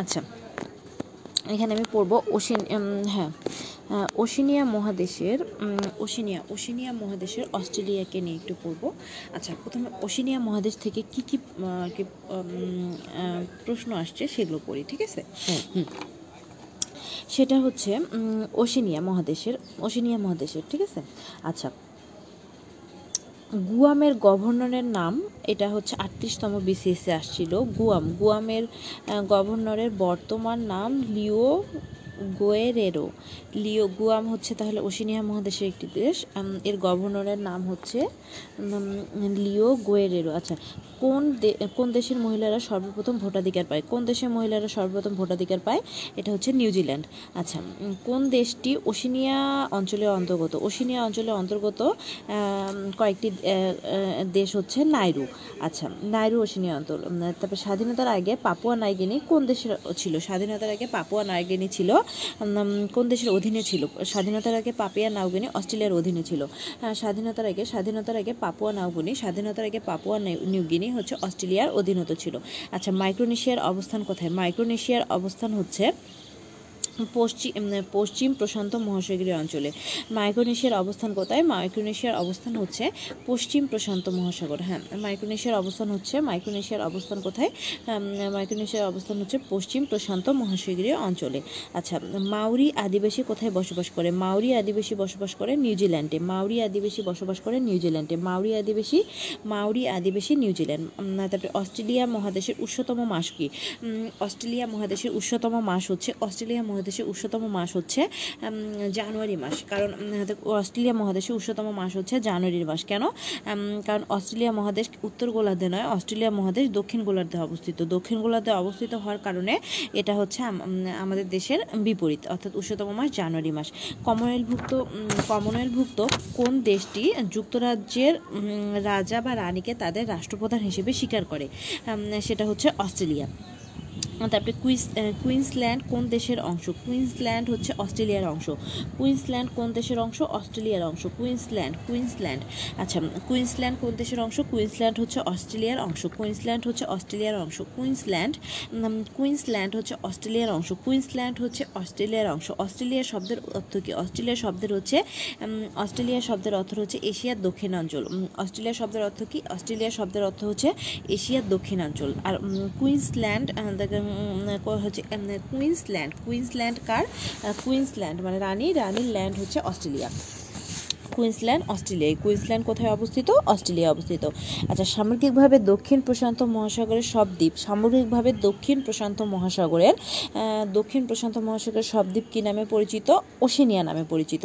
আচ্ছা। এখানে আমি পড়ব ওশিন হ্যাঁ। ওশিনিয়া মহাদেশের ওশিনিয়া ওশিনিয়া মহাদেশের অস্ট্রেলিয়াকে নিয়ে একটু পড়ব। আচ্ছা প্রথমে ওশিনিয়া মহাদেশ থেকে কি কি প্রশ্ন আসছে সেগুলো পড়ি ঠিক আছে? হুম সেটা হচ্ছে ওশিনিয়া মহাদেশের ওশিনিয়া মহাদেশের ঠিক আছে? আচ্ছা গুয়ামের গভর্নরের নাম এটা হচ্ছে আটত্রিশতম বিসিএসে আসছিল গুয়াম। গুয়ামের গভর্নরের বর্তমান নাম লিও গোয়েরেরো। লিও গুয়াম হচ্ছে তাহলে ওশিনিয়া মহাদেশের একটি দেশ। এর গভর্নরের নাম হচ্ছে লিও গোয়েরেরো। আচ্ছা কোন কোন দেশের মহিলারা সর্বপ্রথম ভোটাধিকার পায়? কোন দেশের মহিলারা সর্বপ্রথম ভোটাধিকার পায়? এটা হচ্ছে নিউজিল্যান্ড আচ্ছা কোন দেশটি ওশিনিয়া অঞ্চলের অন্তর্গত? ওশিনিয়া অঞ্চলের অন্তর্গত কয়েকটি দেশ হচ্ছে নাইরু। আচ্ছা নাইরু ওশিনিয়া অঞ্চল তারপর স্বাধীনতার আগে পাপুয়া নাইগিনি কোন দেশের ছিল? স্বাধীনতার আগে পাপুয়া নাইগিনি ছিল কোন দেশের অধীনে ছিল? স্বাধীনতার আগে পাপিয়া নাউগিনি অস্ট্রেলিয়ার অধীনে ছিল। স্বাধীনতার আগে স্বাধীনতার আগে পাপুয়া নাউগিনি স্বাধীনতার আগে পাপুয়া নিউগিনি হচ্ছে অস্ট্রেলিয়ার অধীনত ছিল। আচ্ছা মাইক্রোনেশিয়ার অবস্থান কোথায়? মাইক্রোনেশিয়ার অবস্থান হচ্ছে পশ্চিম পশ্চিম প্রশান্ত মহাসাগরীয় অঞ্চলে। মাইক্রোনেশিয়ার অবস্থান কোথায়? মাইক্রোনেশিয়ার অবস্থান হচ্ছে পশ্চিম প্রশান্ত মহাসাগর। হ্যাঁ মাইক্রোনেশিয়ার অবস্থান হচ্ছে, মাইক্রোনেশিয়ার অবস্থান কোথায়? মাইক্রোনেশিয়ার অবস্থান হচ্ছে পশ্চিম প্রশান্ত মহাসাগরীয় অঞ্চলে। আচ্ছা মাউরি আদিবাসী কোথায় বসবাস করে? মাউরি আদিবাসী বসবাস করে নিউজিল্যান্ডে। মাউরি আদিবাসী বসবাস করে নিউজিল্যান্ডে। মাউরি আদিবাসী মাউরি আদিবাসী নিউজিল্যান্ড। তারপরে অস্ট্রেলিয়া মহাদেশের উচ্চতম মাস কি? অস্ট্রেলিয়া মহাদেশের উচ্চতম মাস হচ্ছে, অস্ট্রেলিয়া মহাদেশ মহাদেশে উষ্ণতম মাস হচ্ছে জানুয়ারি মাস। কারণ অস্ট্রেলিয়া মহাদেশে উষ্ণতম মাস হচ্ছে জানুয়ারির মাস। কেন? কারণ অস্ট্রেলিয়া মহাদেশ উত্তর গোলার্ধে নয়, অস্ট্রেলিয়া মহাদেশ দক্ষিণ গোলার্ধে অবস্থিত। দক্ষিণ গোলার্ধে অবস্থিত হওয়ার কারণে এটা হচ্ছে আমাদের দেশের বিপরীত, অর্থাৎ উষ্ণতম মাস জানুয়ারি মাস। কমনওয়েলভুক্ত কমনওয়েলভুক্ত কোন দেশটি যুক্তরাজ্যের রাজা বা রানীকে তাদের রাষ্ট্রপ্রধান হিসেবে স্বীকার করে? সেটা হচ্ছে অস্ট্রেলিয়া। তারপরে কুইন্স কুইন্সল্যান্ড কোন দেশের অংশ? কুইন্সল্যান্ড হচ্ছে অস্ট্রেলিয়ার অংশ। কুইন্সল্যান্ড কোন দেশের অংশ? অস্ট্রেলিয়ার অংশ। Queensland Queensland. আচ্ছা কুইন্সল্যান্ড কোন দেশের অংশ? কুইন্সল্যান্ড হচ্ছে অস্ট্রেলিয়ার অংশ। কুইন্সল্যান্ড হচ্ছে অস্ট্রেলিয়ার অংশ। কুইন্সল্যান্ড কুইন্সল্যান্ড হচ্ছে অস্ট্রেলিয়ার অংশ। কুইন্সল্যান্ড হচ্ছে অস্ট্রেলিয়ার অংশ। অস্ট্রেলিয়া শব্দের অর্থ কি? অস্ট্রেলিয়া শব্দের হচ্ছে অস্ট্রেলিয়া শব্দের অর্থ হচ্ছে এশিয়ার দক্ষিণাঞ্চল। অস্ট্রেলিয়া শব্দের অর্থ কি? অস্ট্রেলিয়া শব্দের অর্থ হচ্ছে এশিয়ার দক্ষিণাঞ্চল। আর কুইন্সল্যান্ড হচ্ছে কুইন্সল্যান্ড। কুইন্সল্যান্ড কার? কুইন্সল্যান্ড মানে রানী রানীর ল্যান্ড হচ্ছে অস্ট্রেলিয়া। Queensland, Australia. কুইন্সল্যান্ড কোথায় অবস্থিত? অস্ট্রেলিয়া অবস্থিত। আচ্ছা সামগ্রিকভাবে দক্ষিণ প্রশান্ত মহাসাগরের সব দ্বীপ। সামগ্রিকভাবে দক্ষিণ প্রশান্ত মহাসাগরের দক্ষিণ প্রশান্ত মহাসাগরের সব দ্বীপ কী নামে পরিচিত? ওশেনিয়া নামে পরিচিত।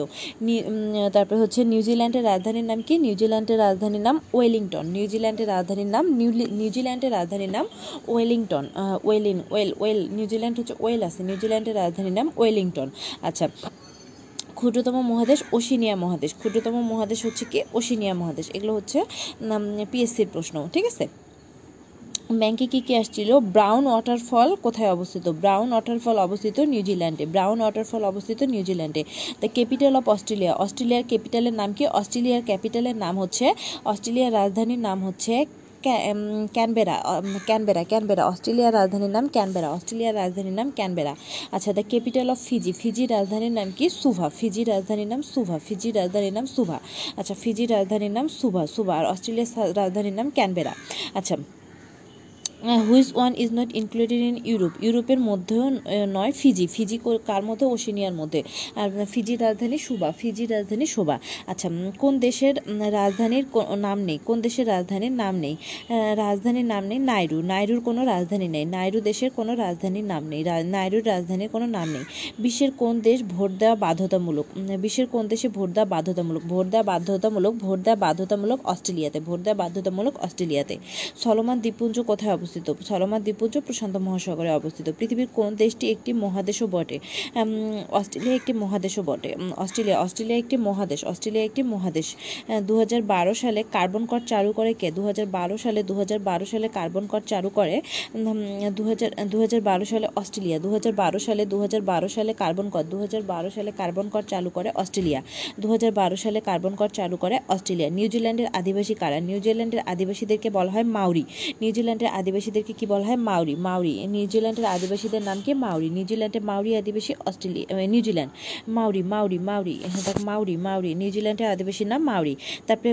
তারপরে হচ্ছে নিউজিল্যান্ডের রাজধানীর নাম কি? নিউজিল্যান্ডের রাজধানীর নাম ওয়েলিংটন। নিউজিল্যান্ডের রাজধানীর নাম নিউজিল্যান্ডের রাজধানীর নাম ওয়েলিংটন ওয়েলিন, ওয়েল ওয়েল নিউজিল্যান্ড হচ্ছে ওয়েল আছে। নিউজিল্যান্ডের রাজধানীর নাম ওয়েলিংটন। আচ্ছা ক্ষুদ্রতম মহাদেশ ওশিনিয়া মহাদেশ। ক্ষুদ্রতম মহাদেশ হচ্ছে কি? ওশিনিয়া মহাদেশ। এগুলো হচ্ছে পিএসসির প্রশ্ন, ঠিক আছে? ব্যাংকে কী কী আসছিল? ব্রাউন ওয়াটারফল কোথায় অবস্থিত? ব্রাউন ওয়াটারফল অবস্থিত নিউজিল্যান্ডে ব্রাউন ওয়াটারফল অবস্থিত নিউজিল্যান্ডে দ্য ক্যাপিটাল অফ অস্ট্রেলিয়া অস্ট্রেলিয়ার ক্যাপিটালের নাম কি? অস্ট্রেলিয়ার ক্যাপিটালের নাম হচ্ছে অস্ট্রেলিয়ার রাজধানীর নাম হচ্ছে ক্যানবেরা ক্যানবেরা ক্যানবেরা, অস্ট্রেলিয়ার রাজধানীর নাম ক্যানবেরা, অস্ট্রেলিয়ার রাজধানীর নাম ক্যানবেরা। আচ্ছা দ্য ক্যাপিটাল অফ ফিজি ফিজির রাজধানীর নাম কি? সুভা ফিজির রাজধানীর নাম সুভা ফিজির রাজধানীর নাম সুভা। আচ্ছা ফিজির রাজধানীর নাম সুভা সুভা, আর অস্ট্রেলিয়ার রাজধানীর নাম ক্যানবেরা। আচ্ছা which one is not included in Europe. ইউরোপের মধ্যেও নয়, ফিজি। ফিজি কার মধ্যে? ওশেনিয়ার মধ্যে। আর ফিজির রাজধানী সুবা। ফিজির রাজধানী শোভা আচ্ছা কোন দেশের রাজধানীর নাম নেই? কোন দেশের রাজধানীর নাম নেই? রাজধানীর নাম নেই নাইরু। নাইরুর কোনো রাজধানী নেই। নাইরু দেশের কোনো রাজধানীর নাম নেই। নাইরুর রাজধানীর কোনো নাম নেই। বিশ্বের কোন দেশ ভোট দেওয়া বাধ্যতামূলক? বিশ্বের কোন দেশে ভোট দেওয়া বাধ্যতামূলক? ভোট দেওয়া বাধ্যতামূলক, ভোট দেওয়া বাধ্যতামূলক অস্ট্রেলিয়াতে। ভোট দেওয়া বাধ্যতামূলক অস্ট্রেলিয়াতে। সলমান, দ্বীপপুঞ্জ কোথায় অবস্থিত? অবস্থিত। সলমান দ্বীপপুঞ্জ প্রশান্ত মহাসাগরে অবস্থিত। পৃথিবীর কোন দেশটি একটি মহাদেশও বটে? অস্ট্রেলিয়া একটি মহাদেশও বটে। অস্ট্রেলিয়া অস্ট্রেলিয়া একটি মহাদেশ, অস্ট্রেলিয়া একটি মহাদেশ। দু হাজার বারো সালে কার্বন কর চালু করে কে? দু হাজার বারো সালে দু হাজার বারো সালে কার্বন কর চালু করে দু সালে অস্ট্রেলিয়া দু হাজার বারো সালে দু হাজার বারো সালে কার্বন কর দু হাজার বারো সালে কার্বন কর চালু করে অস্ট্রেলিয়া দু হাজার বারো সালে কার্বন কর চালু করে অস্ট্রেলিয়া। নিউজিল্যান্ডের আদিবাসী কারা? নিউজিল্যান্ডের আদিবাসীদেরকে বলা হয় মাউরি। নিউজিল্যান্ডের আদিবাসী আদিবাসীদেরকে কি বলা হয়? মাউরি। মাউরি। নিউজিল্যান্ডের আদিবাসীদের নাম কি? মাউরি। নিউজিল্যান্ডের মাউরি আদিবাসী Australia New Zealand. Maori Maori Maori. হ্যাঁ মাউরি মাউরি। নিউজিল্যান্ডের আদিবাসীর নাম মাউরি। তারপরে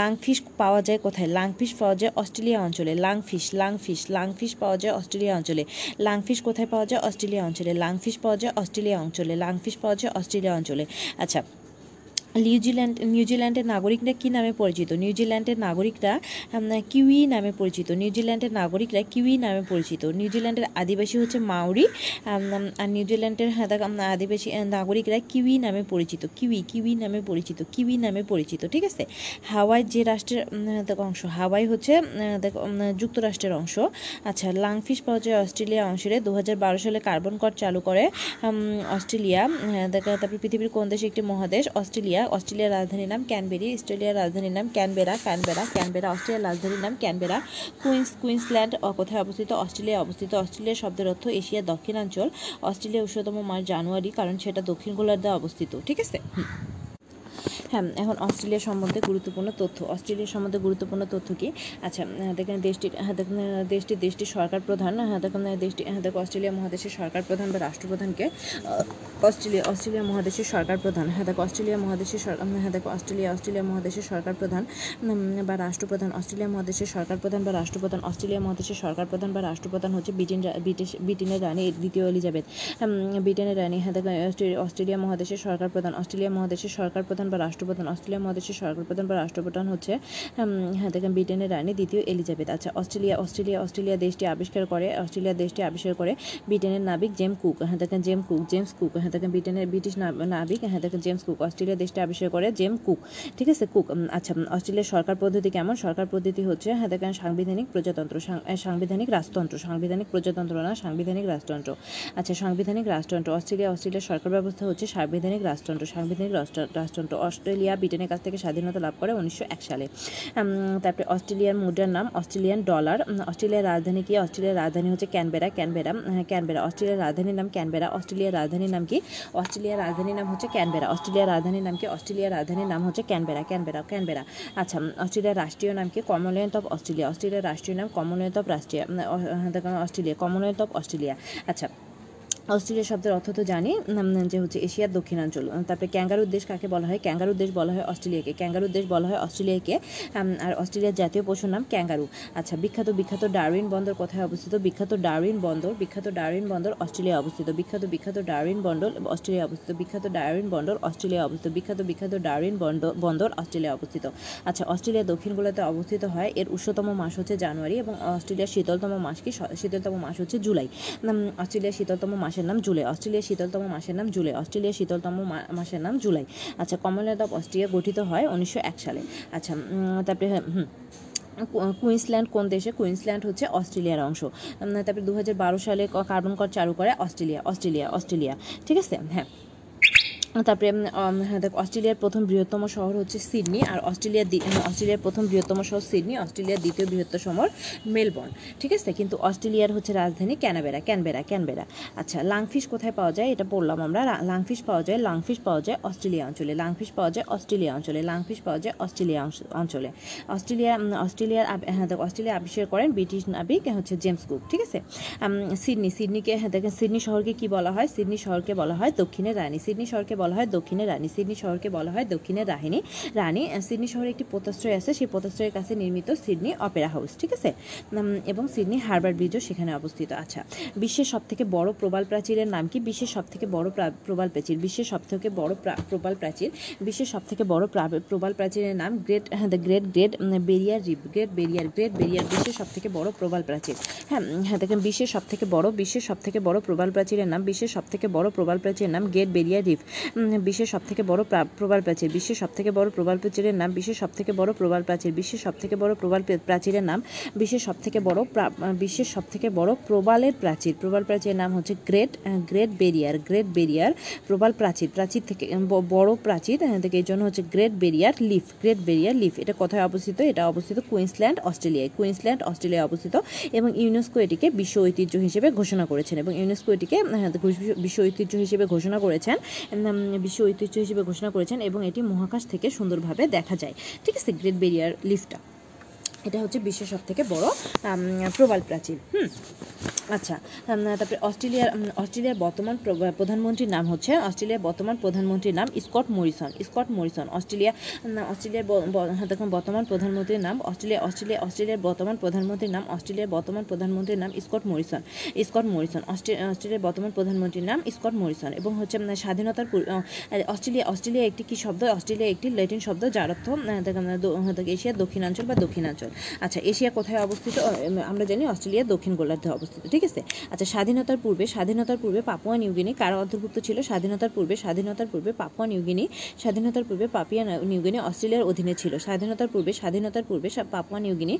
লাংফিশ পাওয়া যায় কোথায়? লাংফিশ পাওয়া যায় অস্ট্রেলিয়া অঞ্চলে। লাংফিশ লাংফিশ লাংফিশ পাওয়া যায় অস্ট্রেলিয়া অঞ্চলে। লাংফিশ কোথায় পাওয়া যায়? অস্ট্রেলিয়া অঞ্চলে। লাংফিশ পাওয়া যায় অস্ট্রেলিয়া অঞ্চলে। লাংফিশ পাওয়া যায় অস্ট্রেলিয়া অঞ্চলে। আচ্ছা নিউজিল্যান্ড নিউজিল্যান্ডের নাগরিকরা কী নামে পরিচিত? নিউজিল্যান্ডের নাগরিকরা কিউই নামে পরিচিত। নিউজিল্যান্ডের নাগরিকরা কিউই নামে পরিচিত। নিউজিল্যান্ডের আদিবাসী হচ্ছে মাউরি আর নিউজিল্যান্ডের আদিবাসী নাগরিকরা কিউই নামে পরিচিত। কিউই কিউই নামে পরিচিত কিউই নামে পরিচিত ঠিক আছে? হাওয়াই যে রাষ্ট্রের অংশ। হাওয়াই হচ্ছে দেখ, যুক্তরাষ্ট্রের অংশ। আচ্ছা লাংফিশ পাওয়া যায় অস্ট্রেলিয়া অংশে দু হাজার বারো সালে কার্বন কর চালু করে অস্ট্রেলিয়া দেখ, তারপরে পৃথিবীর কোন দেশে একটি মহাদেশ? অস্ট্রেলিয়া অস্ট্রেলিয়ার রাজধানীর নাম ক্যানবেরি, অস্ট্রেলিয়ার রাজধানীর নাম ক্যানবেরা ক্যানবেরা ক্যানবেরা, অস্ট্রেলিয়ার রাজধানীর নাম ক্যানবেরা, কুইন্স, কুইন্সল্যান্ড কোথায় অবস্থিত? অস্ট্রেলিয়া অবস্থিত। অস্ট্রেলিয়া শব্দের অর্থ এশিয়ার দক্ষিণাঞ্চল। অস্ট্রেলিয়া উষ্ণতম মাস জানুয়ারি, কারণ সেটা দক্ষিণ গোলার্ধে অবস্থিত। ঠিক আছে। হ্যাঁ এখন অস্ট্রেলিয়া সম্বন্ধে গুরুত্বপূর্ণ তথ্য। অস্ট্রেলিয়া সম্বন্ধে গুরুত্বপূর্ণ তথ্য কি? আচ্ছা দেখেন দেশটির দেখেন দেশটির দেশটির সরকার প্রধান। দেখেন দেশটি দেখো অস্ট্রেলিয়া মহাদেশের সরকার প্রধান বা রাষ্ট্রপ্রধানকে অস্ট্রেলিয়া অস্ট্রেলিয়া মহাদেশের সরকার প্রধান। হ্যাঁ দেখো অস্ট্রেলিয়া মহাদেশের সরকার হ্যাঁ দেখো অস্ট্রেলিয়া অস্ট্রেলিয়া মহাদেশের সরকার প্রধান বা রাষ্ট্রপ্রধান। অস্ট্রেলিয়া মহাদেশের সরকার প্রধান বা রাষ্ট্রপ্রধান। অস্ট্রেলিয়া মহাদেশের সরকার প্রধান বা রাষ্ট্রপ্রধান হচ্ছে ব্রিটেন ব্রিটিশ, ব্রিটেনের রানী দ্বিতীয় এলিজাবেথ। ব্রিটেনের রানী হ্যাঁ দেখো, অস্ট্রে- অস্ট্রেলিয়া মহাদেশের সরকার প্রধান। অস্ট্রেলিয়া মহাদেশের সরকার প্রধান বা রাষ্ট্রপ্রধান অস্ট্রেলিয়া মহাদেশের সরকার প্রধান বা রাষ্ট্রপ্রধান হচ্ছে হ্যাঁ দেখেন ব্রিটেনের রানী দ্বিতীয় এলিজাবেথ। আচ্ছা অস্ট্রেলিয়া অস্ট্রেলিয়া অস্ট্রেলিয়া দেশটি আবিষ্কার করে, অস্ট্রেলিয়া দেশটি আবিষ্কার করে ব্রিটেনের নাবিক জেম কুক। হ্যাঁ দেখেন জেম কুক, জেমস কুক। হ্যাঁ দেখেন ব্রিটেনের ব্রিটিশ নাবিক। হ্যাঁ দেখেন জেমস কুক, অস্ট্রেলিয়া দেশটি আবিষ্কার করে জেম কুক। ঠিক আছে, কুক আচ্ছা অস্ট্রেলিয়ার সরকার পদ্ধতি কেমন? সরকার পদ্ধতি হচ্ছে হ্যাঁ দেখেন সাংবিধানিক প্রজাতন্ত্র সাংবিধানিক রাজতন্ত্র, সাংবিধানিক প্রজাতন্ত্র না, সাংবিধানিক রাজতন্ত্র। আচ্ছা সাংবিধানিক রাজতন্ত্র, অস্ট্রেলিয়া, অস্ট্রেলিয়ার সরকার ব্যবস্থা হচ্ছে সাংবিধানিক রাজতন্ত্র সাংবিধানিক রাজতন্ত্র অস্ট্রেলিয়া ব্রিটেনের কাছ থেকে স্বাধীনতা লাভ করে উনিশশো এক সালে। তারপরে অস্ট্রেলিয়ার মুদ্রার নাম অস্ট্রেলিয়ান ডলার। অস্ট্রেলিয়ার রাজধানী কি? অস্ট্রেলিয়ার রাজধানী হচ্ছে ক্যানবেরা ক্যানবেরা হ্যাঁ, ক্যানবেরা। অস্ট্রেলিয়ার রাজধানীর নাম ক্যানবেরা অস্ট্রেলিয়ার রাজধানীর নাম কি? অস্ট্রেলিয়ার রাজধানীর নাম হচ্ছে ক্যানবেরা। অস্ট্রেলিয়ার রাজধানীর নাম কি? অস্ট্রেলিয়ার রাজধানীর নাম হচ্ছে ক্যানবেরা ক্যানবেরা ক্যানবেরা। আচ্ছা অস্ট্রেলিয়ার রাষ্ট্রীয় নাম কি? Commonwealth of Australia. অস্ট্রেলিয়ার রাষ্ট্রীয় নাম কমনওয়েলথ অফ রাষ্ট্রীয় হ্যাঁ, অস্ট্রেলিয়া। Commonwealth of Australia. আচ্ছা অস্ট্রেলিয়া শব্দের অর্থ তো জানি যে হচ্ছে এশিয়ার দক্ষিণাঞ্চল। তারপরে ক্যাঙ্গারুর দেশ কাকে বলা হয়? ক্যাঙ্গারুর দেশ বলা হয় অস্ট্রেলিয়াকে। ক্যাঙ্গারুর দেশ বলা হয় অস্ট্রেলিয়াকে আর অস্ট্রেলিয়ার জাতীয় পশুর নাম ক্যাঙ্গারু। আচ্ছা বিখ্যাত বিখ্যাত ডারউইন বন্দর কোথায় অবস্থিত? বিখ্যাত ডারউইন বন্দর, বিখ্যাত ডারউইন বন্দর অস্ট্রেলিয়া অবস্থিত। বিখ্যাত বিখ্যাত ডারউইন বন্দর অস্ট্রেলিয়া অবস্থিত। বিখ্যাত ডারউইন বন্দর অস্ট্রেলিয়া অবস্থিত। বিখ্যাত বিখ্যাত ডারউইন বন্দর বন্দর অস্ট্রেলিয়া অবস্থিত। আচ্ছা অস্ট্রেলিয়া দক্ষিণ গোলাতে অবস্থিত হয়। এর উষ্ণতম মাস হচ্ছে জানুয়ারি এবং অস্ট্রেলিয়ার শীতলতম মাস কি? শীতলতম মাস হচ্ছে জুলাই। অস্ট্রেলিয়ার শীতলতম মাসের নাম জুলাই, অস্ট্রেলিয়া শীতলতম মাসের নাম জুলাই, অস্ট্রেলিয়া শীতলতম মাসের নাম জুলাই। আচ্ছা কমনওয়েলথ অফ অস্ট্রেলিয়া গঠিত হয় উনিশশো এক সালে। আচ্ছা তারপরে কুইন্সল্যান্ড কোন দেশে? কুইন্সল্যান্ড হচ্ছে অস্ট্রেলিয়ার অংশ। তারপরে দু হাজার বারো সালে কার্বন কর চালু করে অস্ট্রেলিয়া অস্ট্রেলিয়া অস্ট্রেলিয়া। ঠিক আছে? হ্যাঁ। তারপরে হ্যাঁ, অস্ট্রেলিয়ার প্রথম বৃহত্তম শহর হচ্ছে সিডনি আর অস্ট্রেলিয়ার অস্ট্রেলিয়ার প্রথম বৃহত্তম শহর সিডনি অস্ট্রেলিয়ার দ্বিতীয় বৃহত্তম শহর মেলবোর্ন ঠিক আছে? কিন্তু অস্ট্রেলিয়ার হচ্ছে রাজধানী ক্যানাবেরা ক্যানবেরা ক্যানবেরা। আচ্ছা লাংফিশ কোথায় পাওয়া যায়? এটা পড়লাম আমরা লাংফিশ পাওয়া যায় লাংফিশ পাওয়া যায় অস্ট্রেলিয়া অঞ্চলে লাংফিশ পাওয়া যায় অস্ট্রেলিয়া অঞ্চলে লাংফিশ পাওয়া যায় অস্ট্রেলিয়া অঞ্চলে। অস্ট্রেলিয়া অস্ট্রেলিয়ার হ্যাঁ অস্ট্রেলিয়া আবিষ্কার করেন ব্রিটিশ নাবিক হচ্ছে জেমস কুক ঠিক আছে? সিডনি সিডনিকে হ্যাঁ দেখেন সিডনি শহরকে কি বলা হয়? সিডনি শহরকে বলা হয় দক্ষিণের রানী সিডনি শহরকে বলা হয় দক্ষিণের রানী, সিডনি শহরকে বলা হয় দক্ষিণের রাহিনী। রানী সিডনি শহরে একটি পোতাশ্রয় আছে, সেই পোতাশ্রয়ের কাছে নির্মিত সিডনি অপেরা হাউস, ঠিক আছে? এবং সিডনি হারবার ব্রিজও সেখানে অবস্থিত। আচ্ছা বিশ্বের সব থেকে বড় প্রবাল প্রাচীরের নাম কি? বিশ্বের সব থেকে বড় প্রবাল প্রাচীর, বিশ্বের সব থেকে বড় প্রা- প্রবাল প্রাচীর, বিশ্বের সব থেকে বড় প্রবাল প্রাচীরের নাম Great the Great Great Barrier Reef Great Barrier Great Barrier, বিশ্বের সব থেকে বড় প্রবাল প্রাচীর। হ্যাঁ হ্যাঁ দেখেন, বিশ্বের সব থেকে বড়, বিশ্বের সব থেকে বড় প্রবাল প্রাচীরের নাম, বিশ্বের সব থেকে বড় প্রবাল প্রাচীরের নাম গ্রেট বেরিয়ার রিফ বিশ্বের সব থেকে বড় প্রা- প্রবাল প্রাচীর। বিশ্বের সব থেকে বড় প্রবাল প্রাচীরের নাম বিশ্বের সব থেকে বড় প্রবাল প্রাচীর। বিশ্বের সব থেকে বড় প্রবাল প্রাচীরের নাম বিশ্বের সব থেকে বড় বিশ্বের সব থেকে বড় প্রবালের প্রাচীর। প্রবাল প্রাচীরের নাম হচ্ছে Great Great Barrier Great Barrier প্রবাল প্রাচীর। প্রাচীর থেকে বড় প্রাচীর থেকে এই জন্য হচ্ছে Great Barrier Reef, Great Barrier Reef. এটা কোথায় অবস্থিত? এটা অবস্থিত কুইন্সল্যান্ড, অস্ট্রেলিয়ায়। কুইন্সল্যান্ড, অস্ট্রেলিয়ায় অবস্থিত এবং ইউনেস্কো এটিকে বিশ্ব ঐতিহ্য হিসেবে ঘোষণা করেছেন এবং ইউনেস্কো এটিকে বিশ্ব- ঐতিহ্য হিসেবে ঘোষণা করেছেন। বিশ্ব ঐতিহ্য হিসেবে ঘোষণা করেছেন এবং এটি মহাকাশ থেকে সুন্দরভাবে দেখা যায়। ঠিক আছে, গ্রেট ব্যারিয়ার লিফটা এটা হচ্ছে বিশ্বের সব থেকে বড় প্রবাল প্রাচীর, হুম? আচ্ছা তারপরে অস্ট্রেলিয়ার অস্ট্রেলিয়ার বর্তমান প্র- প্রধানমন্ত্রীর নাম হচ্ছে, অস্ট্রেলিয়ার বর্তমান প্রধানমন্ত্রীর নাম Scott Morrison Scott Morrison, Australia অস্ট্রেলিয়ার দেখুন বর্তমান প্রধানমন্ত্রীর নাম অস্ট্রেলিয়া অস্ট্রেলিয়া, অস্ট্রেলিয়ার বর্তমান প্রধানমন্ত্রীর নাম, অস্ট্রেলিয়ার বর্তমান প্রধানমন্ত্রীর নাম স্কট মরিসন স্কট মরিসন, অস্ট্রে- অস্ট্রেলিয়ার বর্তমান প্রধানমন্ত্রীর নাম স্কট মরিসন এবং হচ্ছে স্বাধীনতার অস্ট্রেলিয়া অস্ট্রেলিয়া একটি কি শব্দ? অস্ট্রেলিয়া একটি ল্যাটিন শব্দ, যার অর্থ এশিয়ার দক্ষিণাঞ্চল বা দক্ষিণাঞ্চল। আচ্ছা এশিয়া কোথায় অবস্থিত? আমরা জানি অস্ট্রেলিয়ার দক্ষিণ গোলার্ধে অবস্থিত, ঠিক আছে? আচ্ছা স্বাধীনতার পূর্বে স্বাধীনতার পূর্বে পাপুয়া নিউগিনি কারা অন্তর্ভুক্ত ছিল? স্বাধীনতার পূর্বে স্বাধীনতার পূর্বে পাপুয়া নিউগিনি স্বাধীনতার পূর্বে পাপিয়া নিউগিনি অস্ট্রেলিয়ার অধীনে ছিল। স্বাধীনতার পূর্বে স্বাধীনতার পূর্বে পাপুয়া নিউগিনি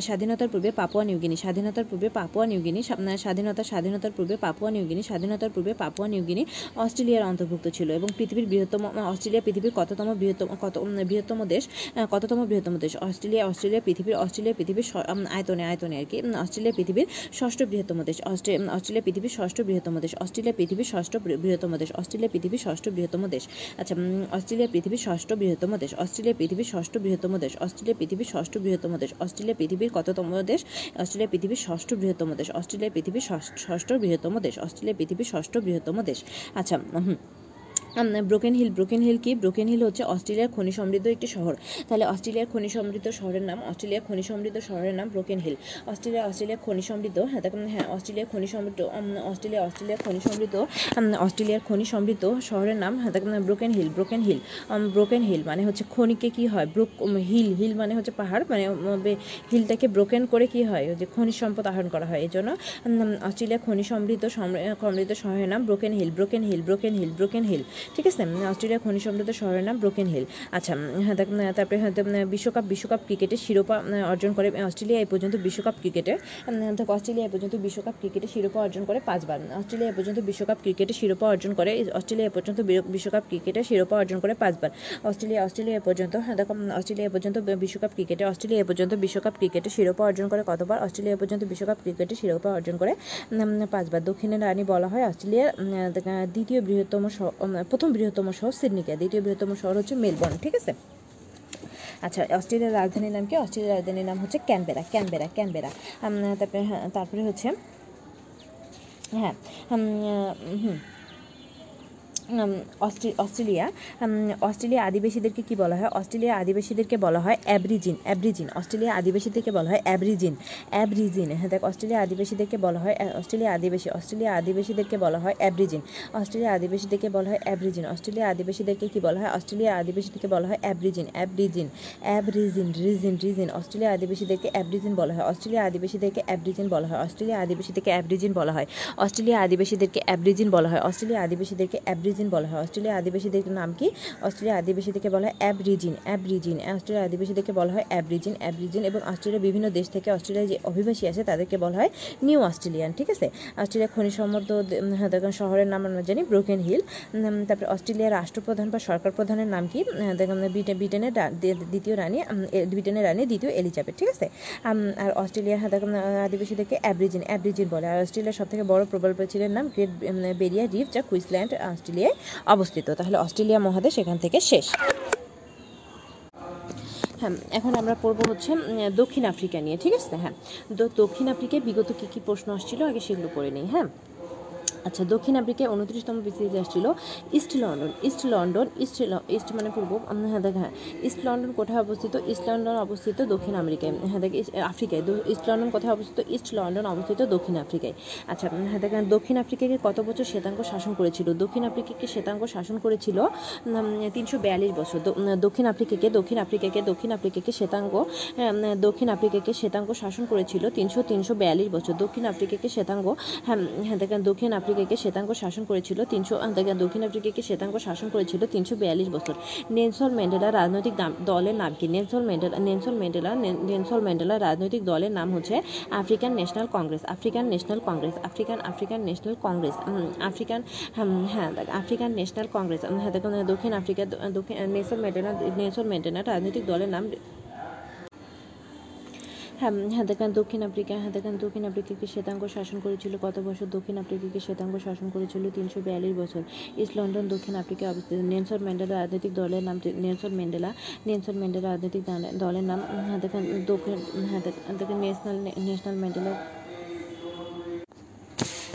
স্বাধীনতার পূর্বে পাপুয়া নিউগিনি স্বাধীনতার পূর্বে পাপুয়া নিউগিনি স্বা- স্বাধীনতা, স্বাধীনতার পূর্বে পাপুয়া নিউগিনি স্বাধীনতার পূর্বে পাপুয়া নিউগিনি অস্ট্রেলিয়ার অন্তর্ভুক্ত ছিল এবং পৃথিবীর বৃহত্তম, অস্ট্রেলিয়া পৃথিবীর কততম বৃহত্তম, কত বৃহত্তম দেশ কততম বৃহত্তম দেশ? অস্ট্রেলিয়া অস্ট্রেলিয়া পৃথিবীর অস্ট্রেলিয়া পৃথিবীর আয়তনে আয়তনে আর কি অস্ট্রেলিয়া পৃথিবীর ষষ্ঠ বৃহত্তম দেশ অস্ট্রে- অস্ট্রেলিয়া পৃথিবীর ষষ্ঠ বৃহত্তম দেশ অস্ট্রেলিয়া পৃথিবীর ষষ্ঠ বৃহত্তম দেশ অস্ট্রেলিয়া পৃথিবীর ষষ্ঠ বৃহত্তম দেশ আচ্ছা অস্ট্রেলিয়া পৃথিবীর ষষ্ঠ বৃহত্তম দেশ অস্ট্রেলিয়া পৃথিবীর ষষ্ঠ বৃহত্তম দেশ অস্ট্রেলিয়া পৃথিবীর ষষ্ঠ বৃহত্তম দেশ অস্ট্রেলিয়া পৃথিবীর কততম দেশ অস্ট্রেলিয়া পৃথিবীর ষষ্ঠ বৃহত্তম দেশ অস্ট্রেলিয়া পৃথিবীর ষষ্ঠ বৃহত্তম দেশ অস্ট্রেলিয়া পৃথিবীর ষষ্ঠ বৃহত্তম দেশ আচ্ছা ব্রোকেন হিল ব্রোকেন হিল কি? ব্রোকেন হিল হচ্ছে অস্ট্রেলিয়ার খনি সমৃদ্ধ একটি শহর। তাহলে অস্ট্রেলিয়ার খনি সমৃদ্ধ শহরের নাম, অস্ট্রেলিয়ার খনি সমৃদ্ধ শহরের নাম ব্রোকেন হিল অস্ট্রেলিয়া অস্ট্রেলিয়া খনি সমৃদ্ধ হ্যাঁ হ্যাঁ অস্ট্রেলিয়া খনি সমৃদ্ধ অস্ট্রেলিয়া অস্ট্রেলিয়া খনি সমৃদ্ধ অস্ট্রেলিয়ার খনি সমৃদ্ধ শহরের নাম হ্যাঁ Broken Hill Broken Hill Broken Hill মানে হচ্ছে খনিকে কি হয়? ব্রোক হিল হিল মানে হচ্ছে পাহাড় মানে হিলটাকে ব্রোকেন করে কি হয়? যে খনিজ সম্পদ আহরণ করা হয়। এই জন্য অস্ট্রেলিয়া খনি সমৃদ্ধ, সমৃ- সমৃদ্ধ শহরের নাম Broken Hill Broken Hill Broken Hill Broken Hill ঠিক আছে? অস্ট্রেলিয়া খনি সমৃদ্ধ শহরের নাম ব্রোকেন হিল আচ্ছা হ্যাঁ তারপরে হ্যাঁ, বিশ্বকাপ বিশ্বকাপ ক্রিকেটে শিরোপা অর্জন করে অস্ট্রেলিয়া এই পর্যন্ত বিশ্বকাপ ক্রিকেটে অস্ট্রেলিয়া এই পর্যন্ত বিশ্বকাপ ক্রিকেটে শিরোপা অর্জন করে পাঁচবার। অস্ট্রেলিয়া এই পর্যন্ত বিশ্বকাপ ক্রিকেটে শিরোপা অর্জন করে অস্ট্রেলিয়া এই পর্যন্ত বিশ্বকাপ ক্রিকেটে শিরোপা অর্জন করে পাঁচবার। অস্ট্রেলিয়া অস্ট্রেলিয়া এ পর্যন্ত হ্যাঁ দেখো অস্ট্রেলিয়া এ পর্যন্ত বিশ্বকাপ ক্রিকেটে অস্ট্রেলিয়া এ পর্যন্ত বিশ্বকাপ ক্রিকেটে শিরোপা অর্জন করে কতবার? অস্ট্রেলিয়া এ পর্যন্ত বিশ্বকাপ ক্রিকেটে শিরোপা অর্জন করে পাঁচবার। দক্ষিণের রানী বলা হয় অস্ট্রেলিয়ার দ্বিতীয় বৃহত্তম প্রথম বৃহত্তম শহর সিডনিকে দ্বিতীয় বৃহত্তম শহর হচ্ছে মেলবোর্ন ঠিক আছে? আচ্ছা অস্ট্রেলিয়ার রাজধানীর নাম কি? অস্ট্রেলিয়ার রাজধানীর নাম হচ্ছে ক্যানবেরা ক্যানবেরা ক্যানবেরা। তারপরে হ্যাঁ, তারপরে হচ্ছে হ্যাঁ হুম অস্ট্রেলিয়া অস্ট্রেলিয়া আদিবাসীদেরকে কি বলা হয় অস্ট্রেলিয়া আদিবাসীদেরকে বলা হয় অ্যাব্রিজিন অ্যাব্রিজিন অস্ট্রেলিয়া আদিবাসীদেরকে বলা হয় অ্যাব্রিজিন অ্যাব্রিজিন হ্যাঁ দেখ অস্ট্রেলিয়া আদিবাসীদেরকে বলা হয় অস্ট্রেলিয়া আদিবাসী অস্ট্রেলিয়া আদিবাসীদেরকে বলা হয় অ্যাব্রিজিন অস্ট্রেলিয়া আদিবাসীদেরকে বলা হয় অ্যাব্রিজিন অস্ট্রেলিয়া আদিবাসীদেরকে কি বলা হয় অস্ট্রেলিয়া আদিবাসীদেরকে বলা হয় অ্যাব্রিজিন অ্যাব্রিজিন অ্যাব্রিজিন রিজিন রিজিন অস্ট্রেলিয়া আদিবাসীদেরকে অ্যাব্রিজিন বলা হয় অস্ট্রেলিয়া আদিবাসীদেরকে অ্যাব্রিজিন বলা হয় অস্ট্রেলিয়া আদিবাসীদেরকে অ্যাব্রিজিন বলা হয় অস্ট্রেলিয়া আদিবাসীদেরকে অ্যাব্রিজিন বলা হয় অস্ট্রেলিয়া আদিবাসীদেরকে অ্যাব্রিজিন বলা হয়। অস্ট্রেলিয়া আদিবাসীদের নাম কি? অস্ট্রেলিয়া আদিবাসীদেরকে বলা হয় অ্যাব্রিজিন, অ্যাবরিজিন। অস্ট্রেলিয়া আদিবাসীদেরকে বলা হয় অ্যাব্রিজিন অ্যাব্রিজিন এবং অস্ট্রেলিয়ার বিভিন্ন দেশ থেকে অস্ট্রেলিয়ায় যে অভিবাসী আছে তাদেরকে বলা হয় নিউ অস্ট্রেলিয়ান, ঠিক আছে? অস্ট্রেলিয়া খনি দেখুন, শহরের নাম আমরা জানি ব্রোকেন হিল। তারপরে অস্ট্রেলিয়ার রাষ্ট্রপ্রধান বা সরকার প্রধানের নাম কি? দেখুন ব্রিটেনের দ্বিতীয় রানী ব্রিটেনের রানী দ্বিতীয় এলিজাবেথ, ঠিক আছে? আর অস্ট্রেলিয়ার হ্যাঁ দেখুন আদিবাসীদেরকে অ্যাব্রিজিন অ্যাব্রিজিন বলে। আর অস্ট্রেলিয়ার সব থেকে বড় প্রবল প্রাচীরের নাম গ্রেট বেরিয়া রিফ যা কুইন্সল্যান্ড, অস্ট্রেলিয়ায় অবস্থিত। তাহলে অস্ট্রেলিয়া মহাদেশ এখান থেকে শেষ। হ্যাঁ এখন আমরা পড়ব হচ্ছে দক্ষিণ আফ্রিকা নিয়ে, ঠিক আছে? হ্যাঁ তো দক্ষিণ আফ্রিকায় বিগত কী কী প্রশ্ন আসছিল? আগে সেগুলো করে নিই হ্যাঁ? আচ্ছা দক্ষিণ আফ্রিকায় উনত্রিশতম বিসিএস আসছিল। East London East London, East East মানে পূর্ব হ্যাঁ দেখ হ্যাঁ ইস্ট লন্ডন কোথায় অবস্থিত? ইস্ট লন্ডন অবস্থিত দক্ষিণ আমেরিকায় হ্যাঁ দেখ আফ্রিকায় ইস্ট লন্ডন কোথায় অবস্থিত? ইস্ট লন্ডন অবস্থিত দক্ষিণ আফ্রিকায়। আচ্ছা হ্যাঁ দেখ, দক্ষিণ আফ্রিকাকে কত বছর শ্বেতাঙ্গ শাসন করেছিল? দক্ষিণ আফ্রিকাকে শ্বেতাঙ্গ শাসন করেছিল তিনশো বিয়াল্লিশ বছর। দক্ষিণ আফ্রিকাকে দক্ষিণ আফ্রিকাকে দক্ষিণ আফ্রিকাকে শ্বেতাঙ্গ দক্ষিণ আফ্রিকাকে শ্বেতাঙ্গ শাসন করেছিল তিনশো তিনশো বিয়াল্লিশ বছর। দক্ষিণ আফ্রিকাকে শ্বেতাঙ্গ হ্যাঁ হ্যাঁ দেখেন দক্ষিণ আফ্রিকাকে শ্বেতাঙ্গ শাসন করেছিল তিনশো দক্ষিণ আফ্রিকাকে শ্বেতাঙ্গ শাসন করেছিল তিনশো বিয়াল্লিশ বছর। নেলসন ম্যান্ডেলা রাজনৈতিক দলের নাম কি? নেলসন ম্যান্ডেলা নেলসন ম্যান্ডেলা, নে- নেলসন ম্যান্ডেলা রাজনৈতিক দলের নাম হচ্ছে African National Congress, African National Congress, African African National Congress African হ্যাঁ আফ্রিকান ন্যাশনাল কংগ্রেস হ্যাঁ দক্ষিণ আফ্রিকা, দক্ষিণ, নেলসন ম্যান্ডেলা নেলসন ম্যান্ডেলা রাজনৈতিক দলের নাম হ্যাঁ হ্যাঁ দেখেন দক্ষিণ আফ্রিকা হ্যাঁ দেখেন দক্ষিণ আফ্রিকাকে শ্বেতাঙ্গ শাসন করেছিল? কত বছর দক্ষিণ আফ্রিকাকে শ্বেতাঙ্গ শাসন করেছিল? তিনশো বিয়াল্লিশ বছর। ইস্ট লন্ডন, দক্ষিণ আফ্রিকা অবস্থিত। নেলসন ম্যান্ডেলা রাজনৈতিক দলের নাম নেলসন ম্যান্ডেলা। নেলসন ম্যান্ডেলা রাজনৈতিক দলে- দলের নাম হ্যাঁ দক্ষিণ হ্যাঁ দেখেন দেখেন ন্যাশনাল ন্যাশনাল ম্যান্ডেলা।